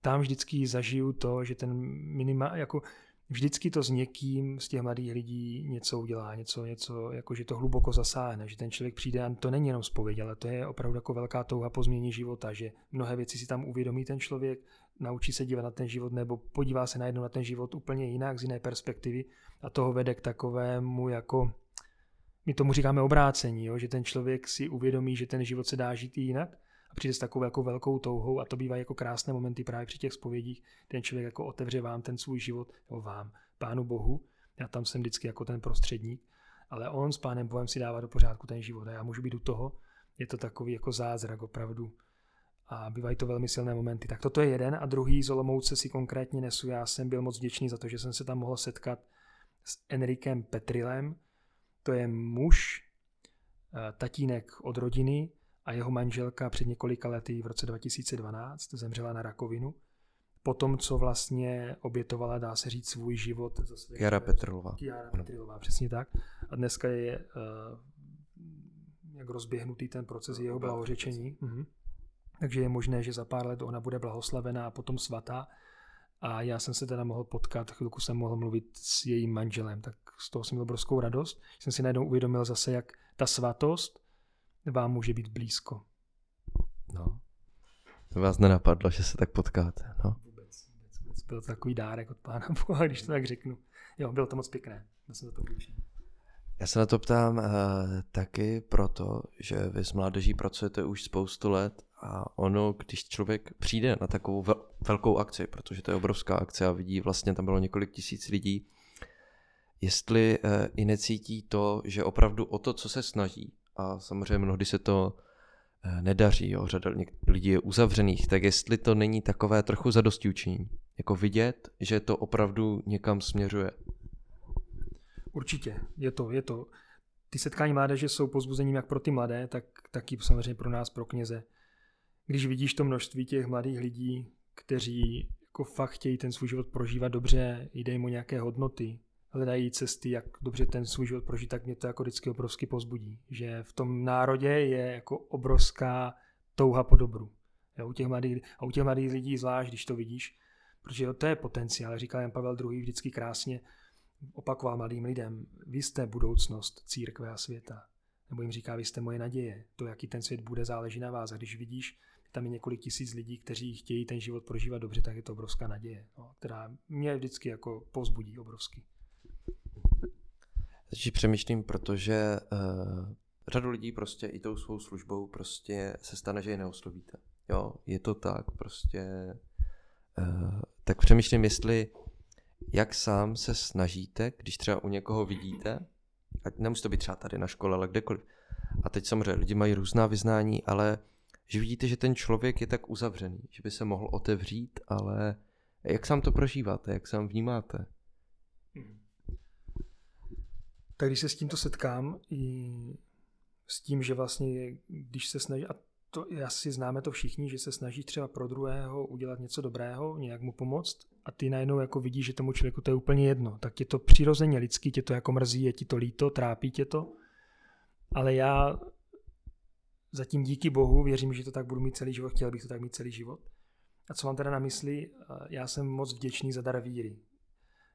[SPEAKER 2] tam vždycky zažiju to, že ten minima, jako vždycky to s někým z těch mladých lidí něco udělá, něco, něco, jako že to hluboko zasáhne, že ten člověk přijde a to není jenom zpověď, ale to je opravdu jako velká touha po změně života, že mnohé věci si tam uvědomí ten člověk, naučí se dívat na ten život nebo podívá se najednou na ten život úplně jinak, z jiné perspektivy a toho vede k takovému jako, my tomu říkáme obrácení, jo? že ten člověk si uvědomí, že ten život se dá žít jinak a přijde s takovou jako velkou touhou a to bývá jako krásné momenty právě při těch spovědích, ten člověk jako otevře vám ten svůj život, nebo vám, Pánu Bohu, já tam jsem vždycky jako ten prostředník, ale on s Pánem Bohem si dává do pořádku ten život a já můžu být u toho, je to takový jako zázrak opravdu a bývají to velmi silné momenty. Tak toto je jeden a druhý z Olomouce si konkrétně nesu. Já jsem byl moc vděčný za to, že jsem se tam mohl setkat s Enrikem Petrilem. To je muž, eh, tatínek od rodiny, a jeho manželka před několika lety v roce 2012 zemřela na rakovinu. Po tom, co vlastně obětovala, dá se říct, svůj život.
[SPEAKER 1] Kiara Petrilová.
[SPEAKER 2] Kiara Petrilová, přesně tak. A dneska je uh, jak rozběhnutý ten proces jeho blahořečení. Mhm. Takže je možné, že za pár let ona bude blahoslavená a potom svatá. A já jsem se teda mohl potkat, chvilku jsem mohl mluvit s jejím manželem, tak z toho jsem měl obrovskou radost. Jsem si najednou uvědomil zase, jak ta svatost vám může být blízko.
[SPEAKER 1] No. To vás nenapadlo, že se tak potkáte, no?
[SPEAKER 2] Vůbec, vůbec, vůbec. Byl to takový dárek od pána [laughs] Boha, když to tak řeknu. Jo, bylo to moc pěkné. Byl jsem za to vděčný.
[SPEAKER 1] Já se na to ptám uh, taky proto, že vy s mládeží pracujete už spoustu let a ono, když člověk přijde na takovou vel- velkou akci, protože to je obrovská akce a vidí, vlastně tam bylo několik tisíc lidí, jestli uh, i necítí to, že opravdu o to, co se snaží, a samozřejmě mnohdy se to uh, nedaří, jo, řada lidí je uzavřených, tak jestli to není takové trochu zadostiučinění, jako vidět, že to opravdu někam směřuje.
[SPEAKER 2] Určitě, je to, je to. Ty setkání mládeže jsou pozbuzením jak pro ty mladé, tak taky samozřejmě pro nás, pro kněze. Když vidíš to množství těch mladých lidí, kteří jako fakt chtějí ten svůj život prožívat dobře, jde jim o nějaké hodnoty, hledají cesty, jak dobře ten svůj život prožít, tak mě to jako vždycky obrovsky pozbudí. Že v tom národě je jako obrovská touha po dobru. Jo, u těch mladých, a u těch mladých lidí zvlášť, když to vidíš, protože jo, to je potenciál. Říkal Jan Pavel II. vždycky krásně, opakoval mladým lidem, vy jste budoucnost církve a světa. Nebo jim říká, vy jste moje naděje. To, jaký ten svět bude, záleží na vás. A když vidíš, tam je několik tisíc lidí, kteří chtějí ten život prožívat dobře, tak je to obrovská naděje, no, která mě vždycky jako povzbudí obrovsky.
[SPEAKER 1] Teď přemýšlím, protože uh, řadu lidí prostě i tou svou službou prostě se stane, že je neoslovíte. Jo, je to tak, prostě. Uh, tak přemýšlím, jestli jak sám se snažíte, když třeba u někoho vidíte, ať nemusí to být třeba tady na škole, ale kdekoliv. A teď samozřejmě lidi mají různá vyznání, ale že vidíte, že ten člověk je tak uzavřený, že by se mohl otevřít, ale jak sám to prožíváte, jak sám vnímáte?
[SPEAKER 2] Tak když se s tímto setkám, i s tím, že vlastně, když se snaží, a to asi známe to všichni, že se snaží třeba pro druhého udělat něco dobrého, nějak mu pomoct a ty najednou jako vidíš, že tomu člověku to je úplně jedno. Tak je to přirozeně lidský, tě to jako mrzí, je ti to líto, trápí tě to. Ale já zatím díky Bohu věřím, že to tak budu mít celý život, chtěl bych to tak mít celý život. A co mám teda na mysli, já jsem moc vděčný za dar víry.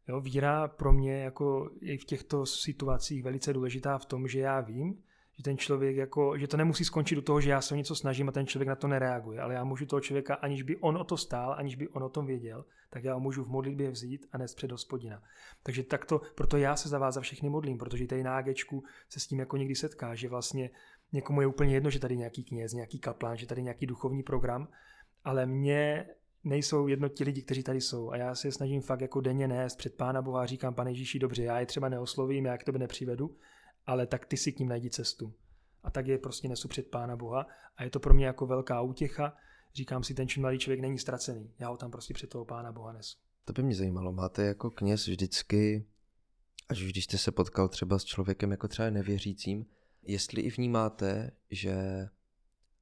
[SPEAKER 2] Jo, víra pro mě jako je v těchto situacích velice důležitá v tom, že já vím, že ten člověk jako, že to nemusí skončit u toho, že já se o něco snažím a ten člověk na to nereaguje, ale já můžu toho člověka, aniž by on o to stál, aniž by on o tom věděl, tak já ho můžu v modlitbě vzít a nést před hospodina. Takže takto, proto já se za vás za všechny modlím, protože tady na Agečku se s tím jako někdy setká, že vlastně někomu je úplně jedno, že tady nějaký kněz, nějaký kaplán, že tady nějaký duchovní program, ale mě nejsou jedno ti lidi, kteří tady jsou. A já se snažím fakt jako denně nést před Pána Boha říkám, pane Ježíši, dobře, já je třeba neoslovím, já k tebe nepřivedu, ale tak ty si k ním najdi cestu. A tak je prostě nesu před Pána Boha a je to pro mě jako velká útěcha. Říkám si, ten mladý člověk není ztracený. Já ho tam prostě před toho Pána Boha nesu.
[SPEAKER 1] To by mě zajímalo. Máte jako kněz vždycky, až když jste se potkal třeba s člověkem jako třeba nevěřícím, jestli i vnímáte, že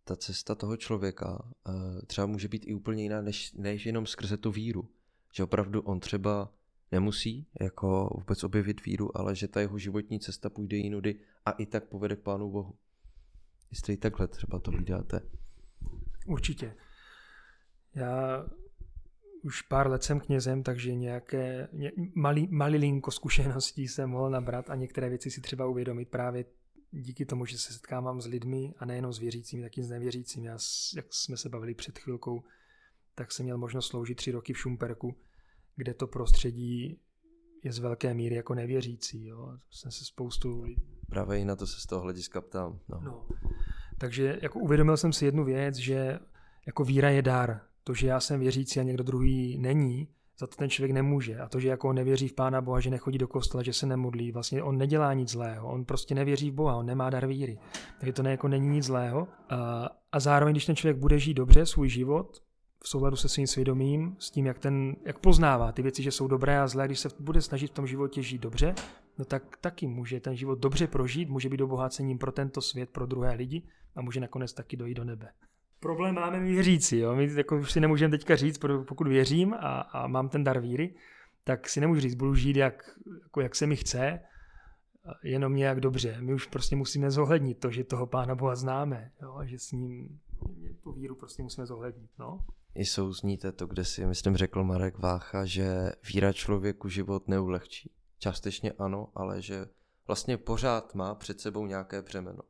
[SPEAKER 1] ta cesta toho člověka uh, třeba může být i úplně jiná, než, než jenom skrze tu víru. Že opravdu on třeba nemusí jako vůbec objevit víru, ale že ta jeho životní cesta půjde jinudy a i tak povede k Pánu Bohu. Jestli i takhle třeba to vydáte.
[SPEAKER 2] Určitě. Já už pár let jsem knězem, takže nějaké ně, malý, malilinko zkušeností jsem mohl nabrat a některé věci si třeba uvědomit právě díky tomu, že se setkávám s lidmi a nejenom s věřícími, tak i s nevěřícími. Já, jak jsme se bavili před chvilkou, tak jsem měl možnost sloužit tři roky v Šumperku, kde to prostředí je z velké míry jako nevěřící. Jo. Jsem se spoustu.
[SPEAKER 1] Právě i na to se z toho hlediska ptám. No.
[SPEAKER 2] No. Takže jako uvědomil jsem si jednu věc, že jako víra je dar. To, že já jsem věřící a někdo druhý není, za to ten člověk nemůže. A to, že jako nevěří v Pána Boha, že nechodí do kostela, že se nemodlí, vlastně on nedělá nic zlého. On prostě nevěří v Boha, on nemá dar víry. Takže to ne, jako není nic zlého. A, a zároveň, když ten člověk bude žít dobře svůj život, v souladu se svým svědomím, s tím, jak, ten, jak poznává ty věci, že jsou dobré a zlé, když se bude snažit v tom životě žít dobře, no tak taky může ten život dobře prožít, může být obohacením pro tento svět, pro druhé lidi a může nakonec taky dojít do nebe. Problém máme my věřící, jo? my jako už si nemůžeme teďka říct, pokud věřím a, a mám ten dar víry, tak si nemůžu říct, budu žít jak, jako jak se mi chce, jenom nějak dobře. My už prostě musíme zohlednit to, že toho Pána Boha známe, jo? že s ním tu víru prostě musíme zohlednit. No?
[SPEAKER 1] I souzníte to, kde si, myslím, řekl Marek Vácha, že víra člověku život neulehčí. Částečně ano, ale že vlastně pořád má před sebou nějaké břemeno.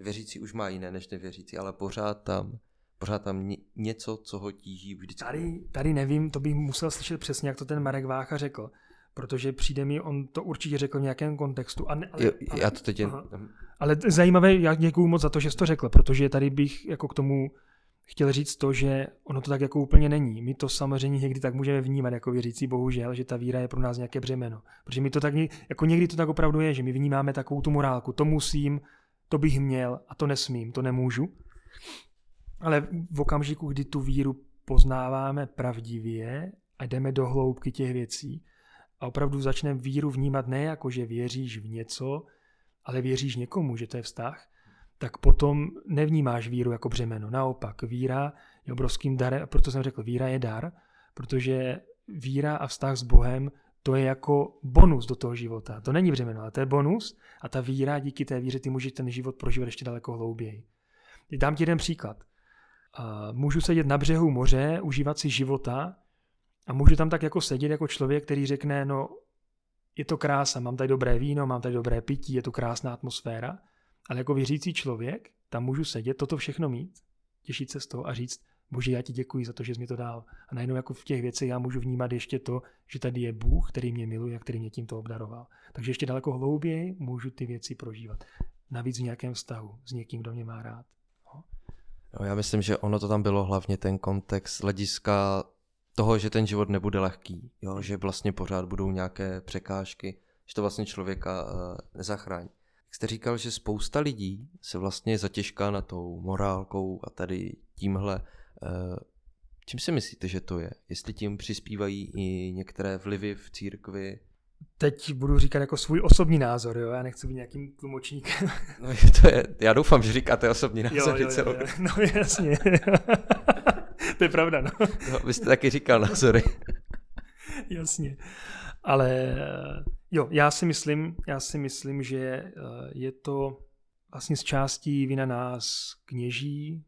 [SPEAKER 1] Věřící už má jiné než nevěřící, ale pořád tam pořád tam něco, co ho tíží vždycky.
[SPEAKER 2] Tady, tady nevím, to bych musel slyšet přesně, jak to ten Marek Vácha řekl, protože přijde mi, on to určitě řekl v nějakém kontextu. A ne, ale,
[SPEAKER 1] jo, já to teď jen...
[SPEAKER 2] Ale zajímavé, já děkuju moc za to, že jsi to řekl, protože tady bych jako k tomu chtěl říct to, že ono to tak jako úplně není. My to samozřejmě někdy tak můžeme vnímat jako věřící, bohužel, že ta víra je pro nás nějaké břemeno. Protože my to tak, jako někdy to tak opravdu je, že my vnímáme takovou tu morálku, to musím, to bych měl a to nesmím, to nemůžu. Ale v okamžiku, kdy tu víru poznáváme pravdivě a jdeme do hloubky těch věcí a opravdu začneme víru vnímat ne jako, že věříš v něco, ale věříš někomu, že to je vztah, tak potom nevnímáš víru jako břemeno. Naopak, víra je obrovským darem, a proto jsem řekl, víra je dar, protože víra a vztah s Bohem to je jako bonus do toho života. To není břemeno, ale to je bonus a ta víra, díky té víře ty můžeš ten život prožívat ještě daleko hlouběji. Dám ti jeden příklad. Můžu sedět na břehu moře, užívat si života a můžu tam tak jako sedět jako člověk, který řekne, no je to krása, mám tady dobré víno, mám tady dobré pití, je to krásná atmosféra, ale jako věřící člověk tam můžu sedět, toto všechno mít, těšit se z toho a říct, bože, já ti děkuji za to, že jsi mi to dal. A najednou jako v těch věcech já můžu vnímat ještě to, že tady je Bůh, který mě miluje a který mě tímto obdaroval. Takže ještě daleko hlouběji můžu ty věci prožívat. Navíc v nějakém vztahu s někým, kdo mě má rád.
[SPEAKER 1] No, já myslím, že ono to tam bylo hlavně ten kontext hlediska toho, že ten život nebude lehký, jo? že vlastně pořád budou nějaké překážky, že to vlastně člověka uh, nezachrání. Jak jste říkal, že spousta lidí se vlastně zatěžká na tou morálkou a tady tímhle. Uh, čím si myslíte, že to je? Jestli tím přispívají i některé vlivy v církvi,
[SPEAKER 2] teď budu říkat jako svůj osobní názor, jo, já nechci být nějakým tlumočníkem. [laughs]
[SPEAKER 1] No to je, já doufám, že říkáte osobní názor. Jo, jo, jo, jo.
[SPEAKER 2] No jasně. [laughs] to je pravda, no.
[SPEAKER 1] no. Vy jste taky říkal názory.
[SPEAKER 2] jasně. Ale jo, já si myslím, já si myslím, že eh, je to vlastně z částí vina nás kněží,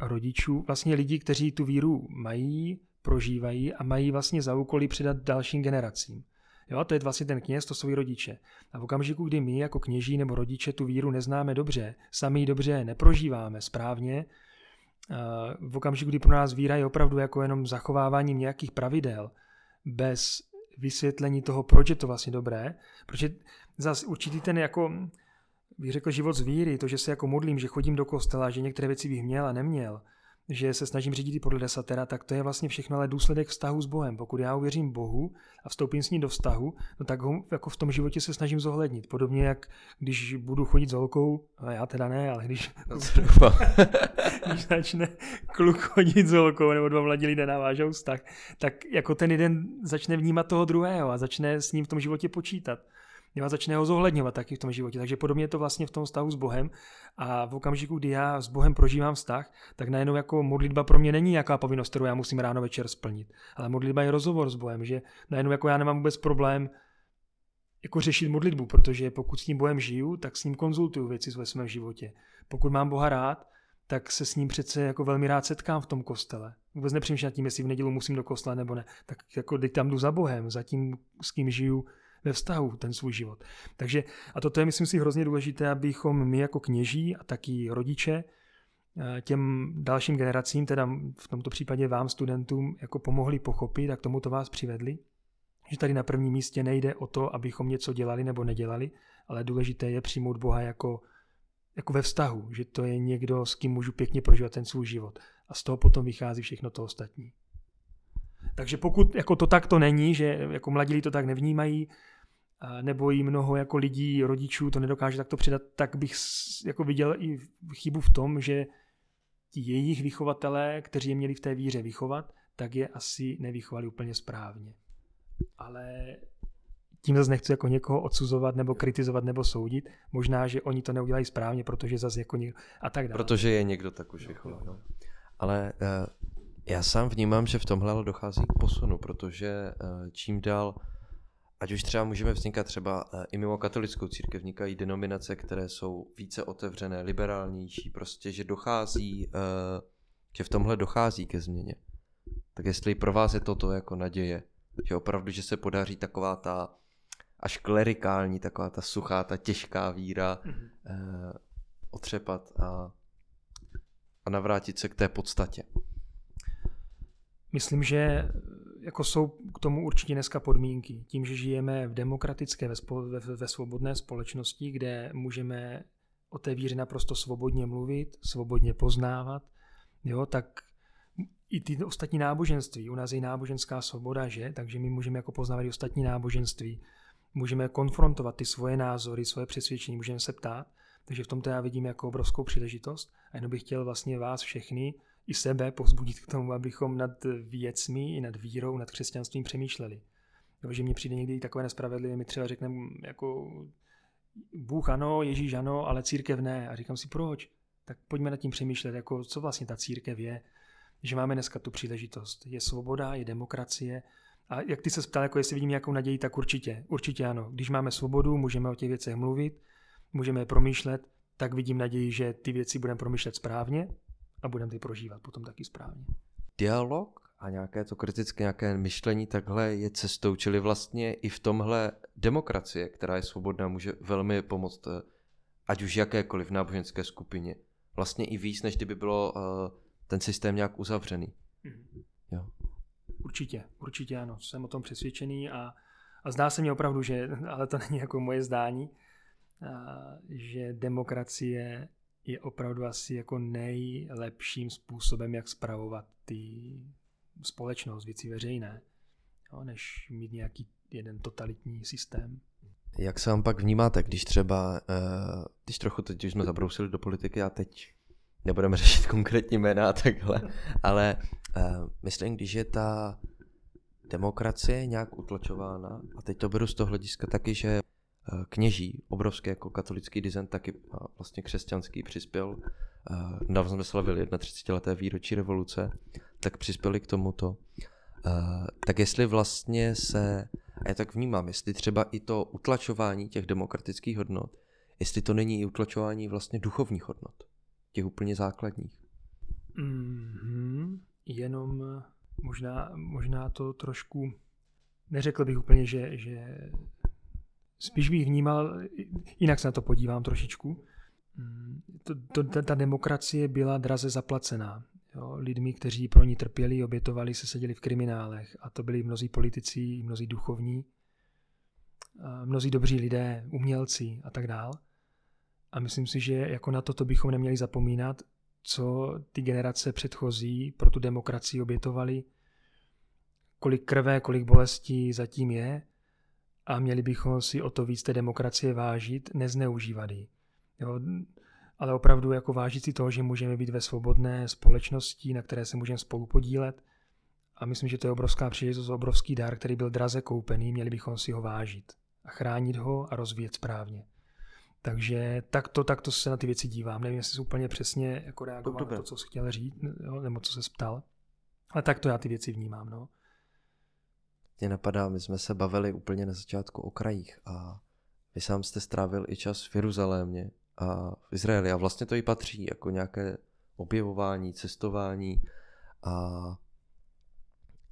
[SPEAKER 2] rodičů, vlastně lidí, kteří tu víru mají, prožívají a mají vlastně za úkolí předat dalším generacím. Jo, to je vlastně ten kněz, to jsou i rodiče. A v okamžiku, kdy my jako kněží nebo rodiče tu víru neznáme dobře, sami ji dobře neprožíváme správně, v okamžiku, kdy pro nás víra je opravdu jako jenom zachováváním nějakých pravidel, bez vysvětlení toho, proč je to vlastně dobré, protože zase určitý ten jako, bych řekl, život z víry, to, že se jako modlím, že chodím do kostela, že některé věci bych měl a neměl, že se snažím řídit podle desatera, tak to je vlastně všechno ale důsledek vztahu s Bohem. Pokud já uvěřím Bohu a vstoupím s ním do vztahu, no tak ho jako v tom životě se snažím zohlednit. Podobně jak když budu chodit s holkou, a já teda ne, ale když, no, [laughs] když začne kluk chodit s holkou nebo dva mladí lidé navážou vztah, tak jako ten jeden začne vnímat toho druhého a začne s ním v tom životě počítat a začne ho zohledňovat taky v tom životě. Takže podobně je to vlastně v tom vztahu s Bohem. A v okamžiku, kdy já s Bohem prožívám vztah, tak najednou jako modlitba pro mě není nějaká povinnost, kterou já musím ráno večer splnit. Ale modlitba je rozhovor s Bohem, že najednou jako já nemám vůbec problém jako řešit modlitbu, protože pokud s tím Bohem žiju, tak s ním konzultuju věci ve svém životě. Pokud mám Boha rád, tak se s ním přece jako velmi rád setkám v tom kostele. Vůbec nepřemýšlím nad tím, jestli v neděli musím do kostela nebo ne. Tak jako teď tam jdu za Bohem, za tím, s kým žiju, ve vztahu ten svůj život. Takže a toto je, myslím si, hrozně důležité, abychom my jako kněží a taky rodiče eh, těm dalším generacím, teda v tomto případě vám, studentům, jako pomohli pochopit a k tomuto vás přivedli, že tady na prvním místě nejde o to, abychom něco dělali nebo nedělali, ale důležité je přijmout Boha jako, jako ve vztahu, že to je někdo, s kým můžu pěkně prožívat ten svůj život. A z toho potom vychází všechno to ostatní. Takže pokud jako to takto není, že jako mladí to tak nevnímají, nebo i mnoho jako lidí, rodičů to nedokáže takto předat, tak bych jako viděl i chybu v tom, že ti jejich vychovatelé, kteří je měli v té víře vychovat, tak je asi nevychovali úplně správně. Ale tím zase nechci jako někoho odsuzovat nebo kritizovat nebo soudit. Možná, že oni to neudělají správně, protože zase jako někdo a tak dále.
[SPEAKER 1] Protože je někdo tak už vychová. No. Ale uh, já sám vnímám, že v tomhle dochází k posunu, protože uh, čím dál ať už třeba můžeme vznikat třeba uh, i mimo katolickou církev, vznikají denominace, které jsou více otevřené, liberálnější, prostě, že dochází, uh, že v tomhle dochází ke změně. Tak jestli pro vás je toto jako naděje, že opravdu, že se podaří taková ta až klerikální, taková ta suchá, ta těžká víra mm-hmm. otřepat a, a navrátit se k té podstatě.
[SPEAKER 2] Myslím, že jako jsou k tomu určitě dneska podmínky. Tím, že žijeme v demokratické, ve, spo, ve, ve svobodné společnosti, kde můžeme o té víře naprosto svobodně mluvit, svobodně poznávat, jo, tak i ty ostatní náboženství. U nás je náboženská svoboda, že? Takže my můžeme jako poznávat i ostatní náboženství. Můžeme konfrontovat ty svoje názory, svoje přesvědčení, můžeme se ptát. Takže v tomto já vidím jako obrovskou příležitost. A jenom bych chtěl vlastně vás všechny i sebe povzbudit k tomu, abychom nad věcmi i nad vírou, nad křesťanstvím přemýšleli. Jo, že mně přijde někdy takové nespravedlivé, mi třeba řekne jako Bůh ano, Ježíš ano, ale církev ne. A říkám si, proč? Tak pojďme nad tím přemýšlet, jako co vlastně ta církev je. Že máme dneska tu příležitost. Je svoboda, je demokracie. A jak ty se ptal, jako jestli vidím nějakou naději, tak určitě. Určitě ano. Když máme svobodu, můžeme o těch věcech mluvit, můžeme je promýšlet, tak vidím naději, že ty věci budeme promýšlet správně a budeme ty prožívat potom taky správně.
[SPEAKER 1] Dialog a nějaké to kritické nějaké myšlení takhle je cestou, čili vlastně i v tomhle demokracie, která je svobodná, může velmi pomoct eh, ať už jakékoliv náboženské skupině. Vlastně i víc, než kdyby bylo uh, ten systém nějak uzavřený. Mm. Jo.
[SPEAKER 2] Určitě, určitě ano, jsem o tom přesvědčený a, a zdá se mi opravdu, že, [laughs] ale to není jako moje zdání, a, že demokracie je opravdu asi jako nejlepším způsobem, jak spravovat ty společnost, věci veřejné, jo, než mít nějaký jeden totalitní systém.
[SPEAKER 1] Jak se vám pak vnímáte, když třeba, uh, když trochu teď už jsme zabrousili do politiky a teď nebudeme [laughs] řešit konkrétní jména a takhle, ale uh, myslím, když je ta demokracie nějak utlačována, a teď to beru z toho hlediska taky, že kněží, obrovský jako katolický dizent, taky uh, vlastně křesťanský přispěl, nedávno jsme slavili 31. leté výročí revoluce, tak přispěli k tomuto. Tak jestli vlastně se, a já tak vnímám, jestli třeba i to utlačování těch demokratických hodnot, jestli to není i utlačování vlastně duchovních hodnot těch úplně základních.
[SPEAKER 2] Mm-hmm. Jenom možná, možná to trošku, neřekl bych úplně, že, že spíš bych vnímal, jinak se na to podívám trošičku, to, to, ta, ta demokracie byla draze zaplacená. Jo, lidmi, kteří pro ní trpěli, obětovali se, seděli v kriminálech. A to byli mnozí politici, mnozí duchovní, mnozí dobří lidé, umělci a tak dále. A myslím si, že jako na toto bychom neměli zapomínat, co ty generace předchozí pro tu demokracii obětovali, kolik krve, kolik bolestí zatím je a měli bychom si o to víc té demokracie vážit, nezneužívat ji. Jo, ale opravdu jako vážit si toho, že můžeme být ve svobodné společnosti, na které se můžeme spolu podílet. A myslím, že to je obrovská příležitost, obrovský dar, který byl draze koupený, měli bychom si ho vážit a chránit ho a rozvíjet správně. Takže takto, takto se na ty věci dívám. Nevím, jestli úplně přesně jako reagoval na to, co jsi chtěl říct, nebo co se ptal. Ale takto já ty věci vnímám. No.
[SPEAKER 1] Mě napadá, my jsme se bavili úplně na začátku o krajích a vy sám jste strávil i čas v Jeruzalémě a v Izraeli a vlastně to i patří jako nějaké objevování, cestování a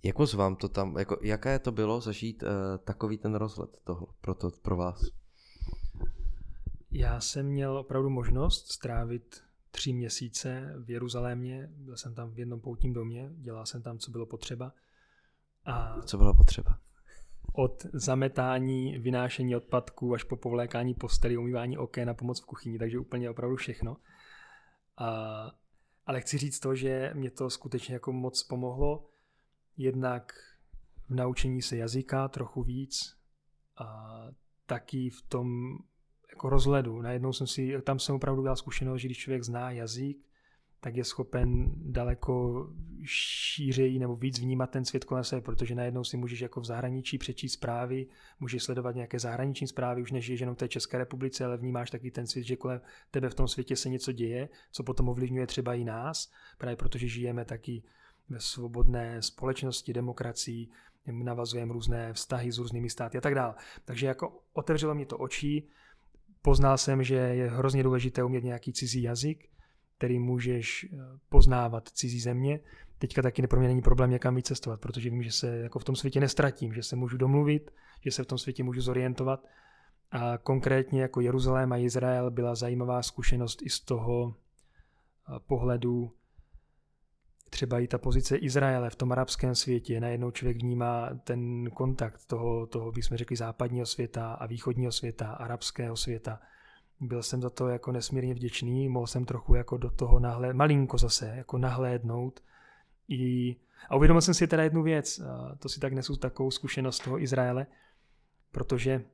[SPEAKER 1] jako z vám to tam, jako, jaké to bylo zažít uh, takový ten rozhled toho, pro, to, pro vás?
[SPEAKER 2] Já jsem měl opravdu možnost strávit tři měsíce v Jeruzalémě. Byl jsem tam v jednom poutním domě, dělal jsem tam, co bylo potřeba.
[SPEAKER 1] A co bylo potřeba?
[SPEAKER 2] Od zametání, vynášení odpadků až po povlékání posteli, umývání oken a pomoc v kuchyni, takže úplně opravdu všechno. A, ale chci říct to, že mě to skutečně jako moc pomohlo. Jednak v naučení se jazyka trochu víc a taky v tom jako rozhledu. Najednou jsem si, tam jsem opravdu udělal zkušenost, že když člověk zná jazyk, tak je schopen daleko šířeji nebo víc vnímat ten svět kolem sebe, protože najednou si můžeš jako v zahraničí přečíst zprávy, můžeš sledovat nějaké zahraniční zprávy, už nežiješ jenom v té České republice, ale vnímáš taky ten svět, že kolem tebe v tom světě se něco děje, co potom ovlivňuje třeba i nás, právě protože žijeme taky ve svobodné společnosti, demokracii, navazujeme různé vztahy s různými státy a tak dále. Takže jako otevřelo mě to oči, poznal jsem, že je hrozně důležité umět nějaký cizí jazyk, který můžeš eh, poznávat cizí země. Teďka taky pro mě není problém někam vycestovat, protože vím, že se jako v tom světě nestratím, že se můžu domluvit, že se v tom světě můžu zorientovat. A konkrétně jako Jeruzalém a Izrael byla zajímavá zkušenost i z toho eh, pohledu třeba i ta pozice Izraele v tom arabském světě, najednou člověk vnímá ten kontakt toho, toho bychom řekli, západního světa a východního světa, arabského světa. Byl jsem za to jako nesmírně vděčný, mohl jsem trochu jako do toho nahled, malinko zase, jako nahlédnout. I, a uvědomil jsem si teda jednu věc, to si tak nesu takovou zkušenost toho Izraele, protože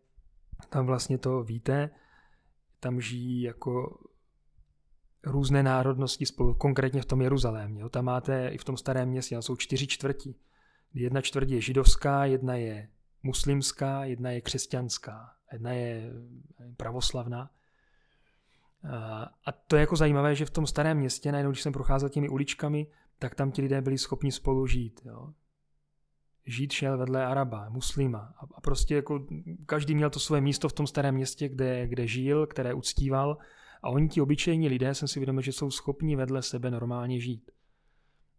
[SPEAKER 2] tam vlastně to víte, tam žijí jako různé národnosti spolu, konkrétně v tom Jeruzalémě. Jo. Tam máte i v tom starém městě, jsou čtyři čtvrti. Jedna čtvrť je židovská, jedna je muslimská, jedna je křesťanská, jedna je pravoslavná. A to je jako zajímavé, že v tom starém městě, najednou, když jsem procházel těmi uličkami, tak tam ti lidé byli schopni spolu žít. Jo. Žít šel vedle Araba, muslima. A prostě jako každý měl to své místo v tom starém městě, kde, kde žil, které uctíval a oni ti obyčejní lidé, jsem si vědomil, že jsou schopni vedle sebe normálně žít.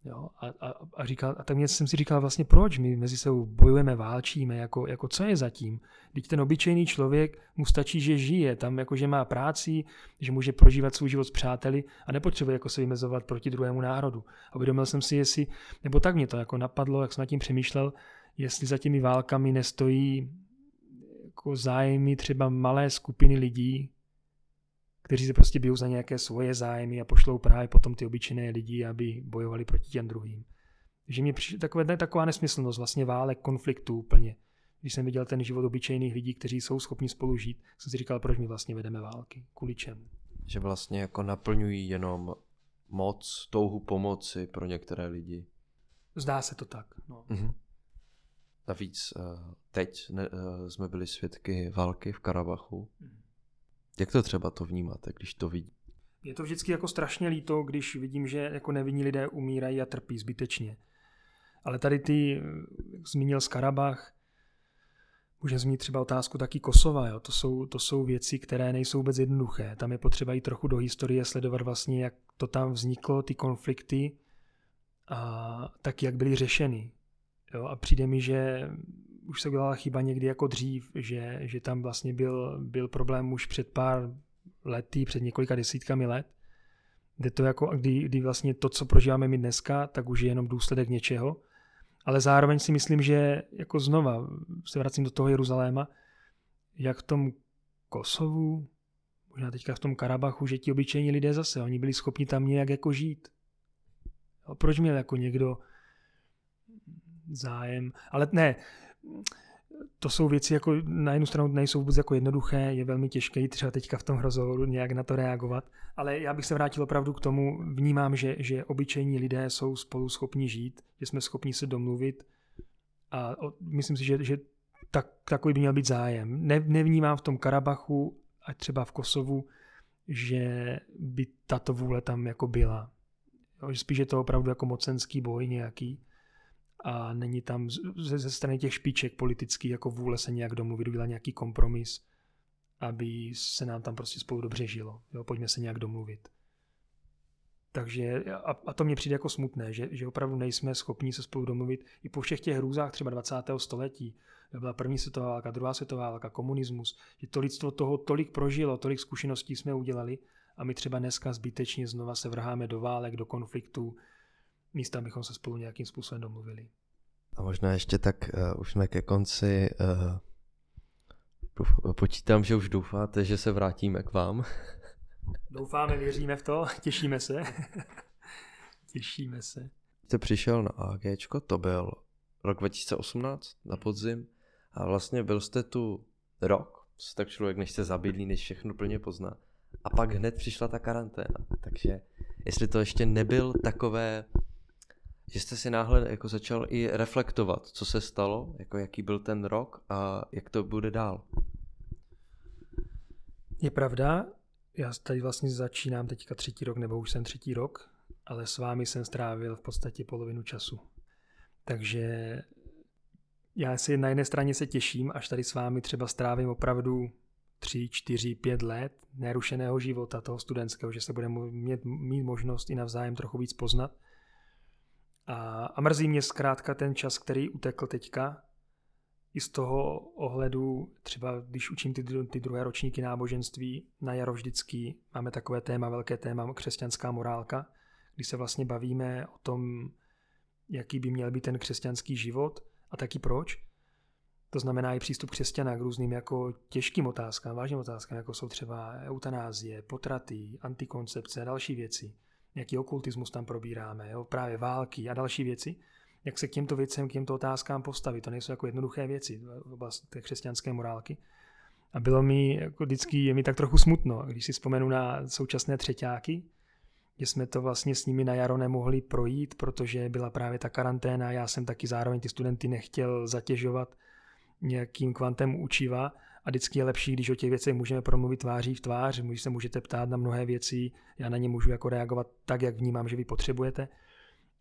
[SPEAKER 2] Jo? A, a, a, říkal, a tak mě jsem si říkal vlastně, proč my mezi sebou bojujeme, válčíme, jako, jako co je zatím? Teď ten obyčejný člověk mu stačí, že žije, tam jako, že má práci, že může prožívat svůj život s přáteli a nepotřebuje jako se vymezovat proti druhému národu. A uvědomil jsem si, jestli, nebo tak mě to jako napadlo, jak jsem nad tím přemýšlel, jestli za těmi válkami nestojí jako zájmy třeba malé skupiny lidí, kteří se prostě bijou za nějaké svoje zájmy a pošlou právě potom ty obyčejné lidi, aby bojovali proti těm druhým. Takže mě přišlo takové, taková nesmyslnost vlastně válek, konfliktů úplně. Když jsem viděl ten život obyčejných lidí, kteří jsou schopni spolu žít, jsem si říkal, proč my vlastně vedeme války, kvůli čemu.
[SPEAKER 1] Že vlastně jako naplňují jenom moc, touhu pomoci pro některé lidi.
[SPEAKER 2] Zdá se to tak. No.
[SPEAKER 1] Mm-hmm. Navíc eh, teď ne, eh, jsme byli svědky války v Karabachu. Mm. Jak to třeba to vnímáte, když to vidí?
[SPEAKER 2] Je to vždycky jako strašně líto, když vidím, že jako nevinní lidé umírají a trpí zbytečně. Ale tady ty, zmínil Karabach, můžeme zmínit třeba otázku taky Kosova. Jo. To, jsou, to jsou věci, které nejsou vůbec jednoduché. Tam je potřeba jít trochu do historie, sledovat vlastně, jak to tam vzniklo, ty konflikty, a tak jak byly řešeny. Jo. A přijde mi, že už se udělala chyba někdy jako dřív, že, že tam vlastně byl, byl problém už před pár lety, před několika desítkami let, kde to jako, kdy, kdy vlastně to, co prožíváme my dneska, tak už je jenom důsledek něčeho. Ale zároveň si myslím, že jako znova se vracím do toho Jeruzaléma, jak v tom Kosovu, možná teďka v tom Karabachu, že ti obyčejní lidé zase, oni byli schopni tam nějak jako žít. A proč měl jako někdo zájem? Ale ne, to jsou věci, jako na jednu stranu nejsou vůbec jako jednoduché, je velmi těžké třeba teďka v tom rozhovoru nějak na to reagovat, ale já bych se vrátil opravdu k tomu, vnímám, že, že obyčejní lidé jsou spolu schopni žít, že jsme schopni se domluvit a myslím si, že, že tak, takový by měl být zájem. Ne, nevnímám v tom Karabachu a třeba v Kosovu, že by tato vůle tam jako byla. Spíš je to opravdu jako mocenský boj nějaký a není tam ze, ze strany těch špiček politický jako vůle se nějak domluvit, udělat nějaký kompromis, aby se nám tam prostě spolu dobře žilo. Jo, pojďme se nějak domluvit. Takže a, a to mě přijde jako smutné, že, že opravdu nejsme schopni se spolu domluvit i po všech těch hrůzách třeba 20. století. Byla první světová válka, druhá světová válka, komunismus, že to lidstvo toho tolik prožilo, tolik zkušeností jsme udělali a my třeba dneska zbytečně znova se vrháme do válek, do konfliktů, místa, abychom se spolu nějakým způsobem domluvili.
[SPEAKER 1] A možná ještě tak, uh, už jsme ke konci. Uh, počítám, že už doufáte, že se vrátíme k vám. [laughs]
[SPEAKER 2] Doufáme, věříme v to, [laughs] těšíme se. [laughs] těšíme se.
[SPEAKER 1] Jste přišel na AG, to byl rok 2018 na podzim a vlastně byl jste tu rok, tak člověk než se zabydlí, než všechno plně pozná. A pak hned přišla ta karanténa, takže jestli to ještě nebyl takové, že jste si náhle jako začal i reflektovat, co se stalo, jako jaký byl ten rok a jak to bude dál.
[SPEAKER 2] Je pravda, já tady vlastně začínám teďka třetí rok, nebo už jsem třetí rok, ale s vámi jsem strávil v podstatě polovinu času. Takže já si na jedné straně se těším, až tady s vámi třeba strávím opravdu tři, čtyři, pět let nerušeného života toho studentského, že se budeme mít, mít možnost i navzájem trochu víc poznat. A, a mrzí mě zkrátka ten čas, který utekl teďka, i z toho ohledu, třeba když učím ty, ty druhé ročníky náboženství, na jaro vždycky máme takové téma, velké téma křesťanská morálka, kdy se vlastně bavíme o tom, jaký by měl být ten křesťanský život a taky proč. To znamená i přístup křesťana k různým jako těžkým otázkám, vážným otázkám, jako jsou třeba eutanázie, potraty, antikoncepce a další věci. Jaký okultismus tam probíráme, jo? právě války a další věci. Jak se k těmto věcem, k těmto otázkám postavit. To nejsou jako jednoduché věci v oblasti té křesťanské morálky. A bylo mi, jako vždycky je mi tak trochu smutno, když si vzpomenu na současné třetíáky, že jsme to vlastně s nimi na jaro nemohli projít, protože byla právě ta karanténa, já jsem taky zároveň ty studenty nechtěl zatěžovat nějakým kvantem učiva a vždycky je lepší, když o těch věcech můžeme promluvit tváří v tvář, když se můžete ptát na mnohé věci, já na ně můžu jako reagovat tak, jak vnímám, že vy potřebujete.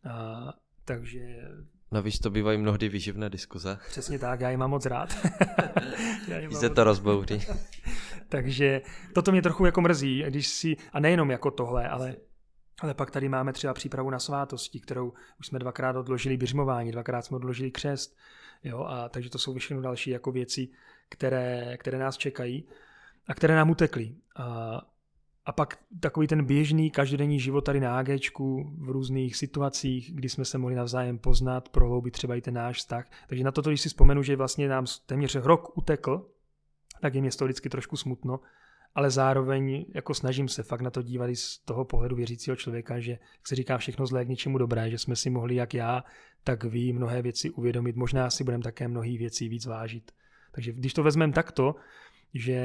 [SPEAKER 2] A, takže
[SPEAKER 1] Navíc to bývají mnohdy výživné diskuze. [laughs]
[SPEAKER 2] Přesně tak, já je mám moc rád. [laughs]
[SPEAKER 1] já se to rozbouří. [laughs]
[SPEAKER 2] Takže toto mě trochu jako mrzí, když si, a nejenom jako tohle, ale ale pak tady máme třeba přípravu na svátosti, kterou už jsme dvakrát odložili běžmování, dvakrát jsme odložili křest, jo, a takže to jsou všechno další jako věci, které, které nás čekají a které nám utekly. A, a pak takový ten běžný každodenní život tady na AGčku v různých situacích, kdy jsme se mohli navzájem poznat, prohloubit třeba i ten náš vztah. Takže na toto, když si vzpomenu, že vlastně nám téměř rok utekl, tak je mě toho vždycky trošku smutno, ale zároveň jako snažím se fakt na to dívat i z toho pohledu věřícího člověka, že jak se říká všechno zlé k něčemu dobré, že jsme si mohli jak já, tak vy mnohé věci uvědomit. Možná si budeme také mnohé věcí víc vážit. Takže když to vezmeme takto, že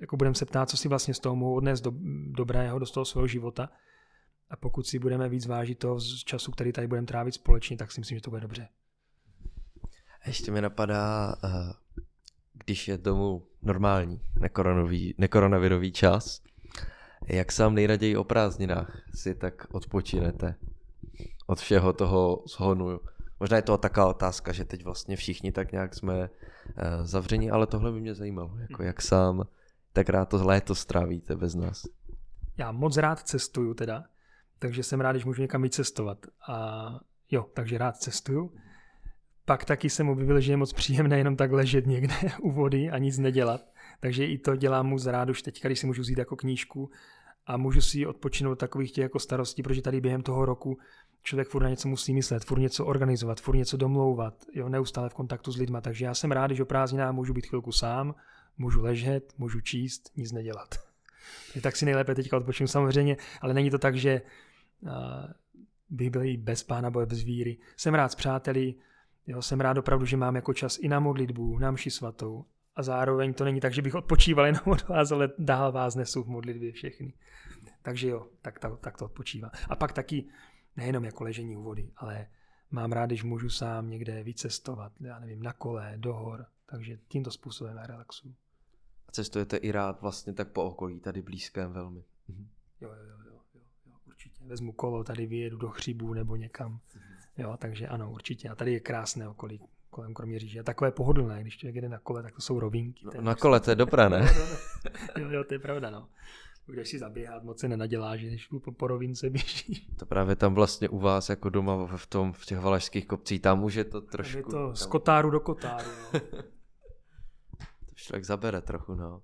[SPEAKER 2] jako budeme se ptát, co si vlastně z toho mohu odnést do, dobrého do toho svého života, a pokud si budeme víc vážit toho z času, který tady budeme trávit společně, tak si myslím, že to bude dobře.
[SPEAKER 1] Ještě mi napadá, eh, když je tomu normální nekoronavirový čas, jak sám nejraději o prázdninách si tak odpočinete od všeho toho zhonu. Možná je to taková otázka, že teď vlastně všichni tak nějak jsme zavření, ale tohle by mě zajímalo, jako jak sám tak rád to léto strávíte bez nás.
[SPEAKER 2] Já moc rád cestuju teda, takže jsem rád, když můžu někam víc cestovat. A jo, takže rád cestuju. Pak taky jsem objevil, že je moc příjemné jenom tak ležet někde [laughs] u vody a nic nedělat. Takže i to dělám mu rád už teď, když si můžu vzít jako knížku a můžu si odpočinout takových těch jako starostí, protože tady během toho roku člověk furt na něco musí myslet, furt něco organizovat, furt něco domlouvat, jo, neustále v kontaktu s lidma. Takže já jsem rád, že o prázdninách můžu být chvilku sám, můžu ležet, můžu číst, nic nedělat. [laughs] tak si nejlépe teďka odpočinu samozřejmě, ale není to tak, že uh, bych byl i bez pána boje, bez víry. Jsem rád s přáteli, Jo, jsem rád opravdu, že mám jako čas i na modlitbu, na mši svatou. A zároveň to není tak, že bych odpočíval jenom od vás, ale dál vás nesu v modlitbě všechny. Takže jo, tak to, tak to odpočívá. A pak taky nejenom jako ležení u vody, ale mám rád, když můžu sám někde vycestovat, já nevím, na kole, do hor. Takže tímto způsobem já relaxuju.
[SPEAKER 1] A cestujete i rád vlastně tak po okolí, tady blízkém velmi.
[SPEAKER 2] Mhm. Jo, jo, jo, jo, jo, jo, určitě. Vezmu kolo, tady vyjedu do Chřibů nebo někam. Mhm Jo, takže ano, určitě. A tady je krásné okolí kolem Kroměříže. Takové pohodlné, když člověk jede na kole, tak to jsou rovinky.
[SPEAKER 1] No, na kole to je dobré, ne? [laughs]
[SPEAKER 2] jo, jo, to je pravda, no. Když si zaběhat, moc se nenadělá, že když po, po rovince [laughs] běží.
[SPEAKER 1] To právě tam vlastně u vás jako doma v, tom, v těch valašských kopcích, tam už je to trošku...
[SPEAKER 2] Je to
[SPEAKER 1] tam...
[SPEAKER 2] z kotáru do kotáru, no. [laughs]
[SPEAKER 1] to člověk zabere trochu, no.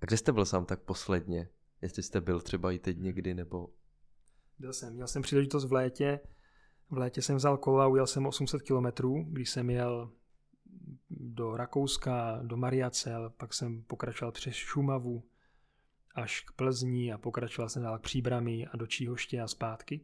[SPEAKER 1] A kde jste byl sám tak posledně? Jestli jste byl třeba i teď někdy, nebo...
[SPEAKER 2] Byl jsem, měl jsem příležitost v létě, v létě jsem vzal kolo a ujel jsem 800 kilometrů, když jsem jel do Rakouska, do Mariacel, pak jsem pokračoval přes Šumavu až k Plzni a pokračoval jsem dál k Příbrami a do Číhoště a zpátky.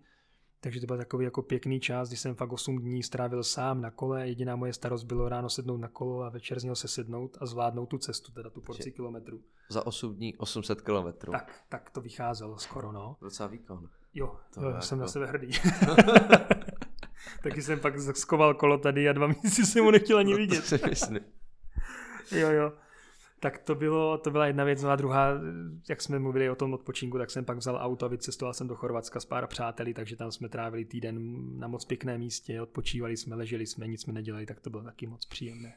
[SPEAKER 2] Takže to byl takový jako pěkný čas, kdy jsem fakt 8 dní strávil sám na kole. Jediná moje starost bylo ráno sednout na kolo a večer z něho se sednout a zvládnout tu cestu, teda tu porci kilometrů.
[SPEAKER 1] Za 8 dní 800 kilometrů.
[SPEAKER 2] Tak, tak to vycházelo skoro, no.
[SPEAKER 1] Docela výkon.
[SPEAKER 2] Jo,
[SPEAKER 1] To
[SPEAKER 2] jo
[SPEAKER 1] jako-
[SPEAKER 2] jsem na sebe hrdý. [laughs] Taky jsem pak skoval kolo tady a dva měsíce jsem mu nechtěl ani
[SPEAKER 1] No, to
[SPEAKER 2] vidět.
[SPEAKER 1] myslím.
[SPEAKER 2] Jo, jo. Tak to, bylo, to byla jedna věc, no a druhá, jak jsme mluvili o tom odpočinku, tak jsem pak vzal auto a vycestoval jsem do Chorvatska s pár přáteli, takže tam jsme trávili týden na moc pěkném místě, odpočívali jsme, leželi jsme, nic jsme nedělali, tak to bylo taky moc příjemné.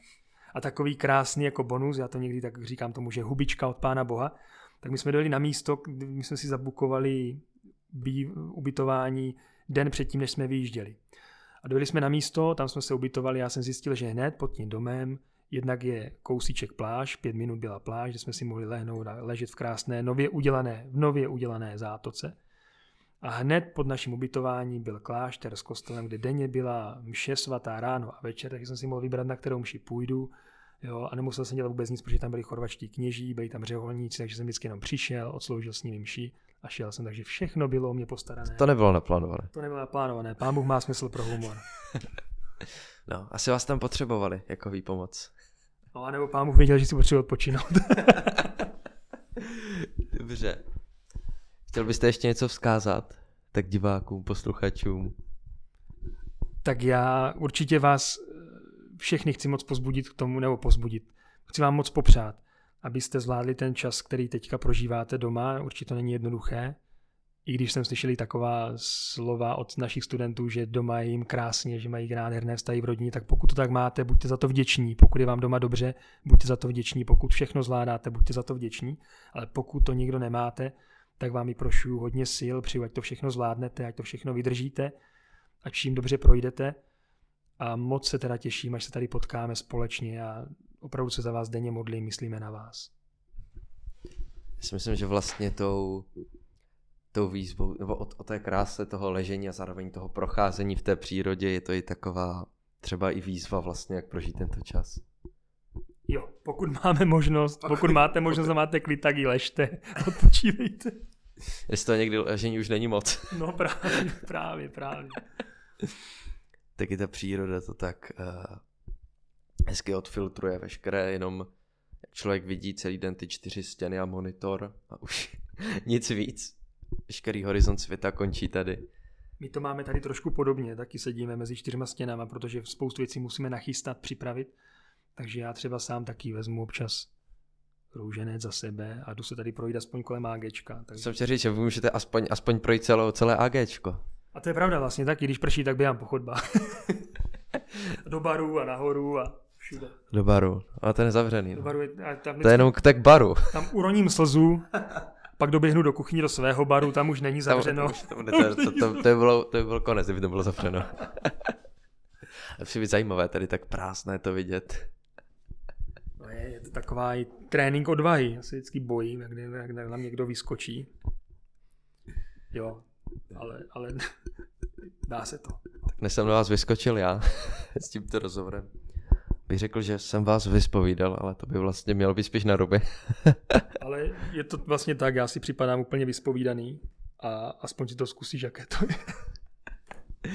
[SPEAKER 2] A takový krásný jako bonus, já to někdy tak říkám tomu, že hubička od Pána Boha, tak my jsme dojeli na místo, my jsme si zabukovali ubytování den předtím, než jsme vyjížděli. A dojeli jsme na místo, tam jsme se ubytovali, já jsem zjistil, že hned pod tím domem jednak je kousíček pláž, pět minut byla pláž, kde jsme si mohli lehnout a ležet v krásné, nově udělané, v nově udělané zátoce. A hned pod naším ubytováním byl klášter s kostelem, kde denně byla mše svatá ráno a večer, takže jsem si mohl vybrat, na kterou mši půjdu. Jo, a nemusel jsem dělat vůbec nic, protože tam byli chorvačtí kněží, byli tam řeholníci, takže jsem vždycky jenom přišel, odsloužil s nimi mši a šel jsem, takže všechno bylo o mě postarané.
[SPEAKER 1] To nebylo naplánované.
[SPEAKER 2] To nebylo naplánované. Pán Bůh má smysl pro humor. [laughs]
[SPEAKER 1] No, asi vás tam potřebovali jako výpomoc.
[SPEAKER 2] No nebo pán Bůh věděl, že si potřebuje odpočinout. [laughs]
[SPEAKER 1] Dobře. Chtěl byste ještě něco vzkázat? Tak divákům, posluchačům.
[SPEAKER 2] tak já určitě vás eh, všechny chci moc pozbudit k tomu, nebo pozbudit. Chci vám moc popřát, abyste zvládli ten čas, který teďka prožíváte doma. Určitě to není jednoduché. I když jsem slyšeli taková slova od našich studentů, že doma je jim krásně, že mají nádherné vztahy v rodině, tak pokud to tak máte, buďte za to vděční. Pokud je vám doma dobře, buďte za to vděční. Pokud všechno zvládáte, buďte za to vděční. Ale pokud to nikdo nemáte, tak vám i prošu hodně sil, přeju, ať to všechno zvládnete, ať to všechno vydržíte, ať vším dobře projdete a moc se teda těším, až se tady potkáme společně a opravdu se za vás denně modlím, myslíme na vás.
[SPEAKER 1] Já si myslím, že vlastně tou, tou výzvou, nebo o, o té kráse toho ležení a zároveň toho procházení v té přírodě je to i taková třeba i výzva vlastně, jak prožít tento čas.
[SPEAKER 2] Jo, pokud máme možnost, pokud máte možnost a máte klid, tak ji ležte, [laughs] odpočívejte.
[SPEAKER 1] Jestli to někdy ležení už není moc, [laughs]
[SPEAKER 2] No právě, právě, právě.
[SPEAKER 1] tak i ta příroda to tak uh, hezky odfiltruje veškeré, jenom člověk vidí celý den ty čtyři stěny a monitor a už [laughs] nic víc. Veškerý horizont světa končí tady.
[SPEAKER 2] My to máme tady trošku podobně, taky sedíme mezi čtyřma stěnama, protože spoustu věcí musíme nachystat, připravit. Takže já třeba sám taky vezmu občas růženec za sebe a jdu se tady projít aspoň kolem AGčka. Takže...
[SPEAKER 1] Jsem chtěl říct, že vy můžete aspoň, aspoň projít celé, celé AGčko.
[SPEAKER 2] A to je pravda vlastně taky, když prší, tak běhám po chodbách. [laughs] Do baru a nahoru a všude.
[SPEAKER 1] Do baru. Ale to je nezavřený.
[SPEAKER 2] Do
[SPEAKER 1] No.
[SPEAKER 2] baru je, a tam,
[SPEAKER 1] To je jenom k tak baru.
[SPEAKER 2] tam uroním slzu, pak doběhnu do kuchyně do svého baru, tam už není zavřeno.
[SPEAKER 1] Tam, [laughs] to, to, to, to, to, by bylo, to by konec, kdyby to bylo zavřeno. [laughs] Ale přijde zajímavé tady tak prásné to vidět.
[SPEAKER 2] No je, je to taková i trénink odvahy. Já se vždycky bojím, jak, jak na mě někdo vyskočí. Jo, ale, ale [laughs] dá se to.
[SPEAKER 1] Tak než jsem na vás vyskočil já s tímto rozhovorem, bych řekl, že jsem vás vyspovídal, ale to by vlastně mělo být spíš na ruby. [laughs]
[SPEAKER 2] Ale je to vlastně tak, já si připadám úplně vyspovídaný a aspoň si to zkusíš, jaké to je. [laughs]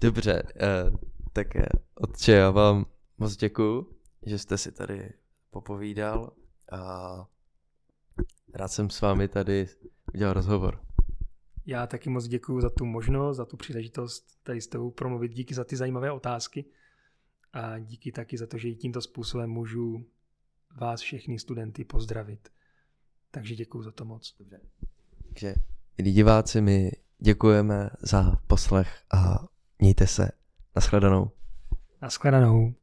[SPEAKER 1] Dobře, eh, tak eh, otče, já vám moc děkuju, že jste si tady popovídal a rád jsem s vámi tady udělal rozhovor.
[SPEAKER 2] Já taky moc děkuji za tu možnost, za tu příležitost tady s tebou promluvit. Díky za ty zajímavé otázky a díky taky za to, že i tímto způsobem můžu vás všechny studenty pozdravit. Takže děkuji za to moc.
[SPEAKER 1] Dobře. Takže, milí diváci, my děkujeme za poslech a mějte se. Naschledanou.
[SPEAKER 2] Naschledanou.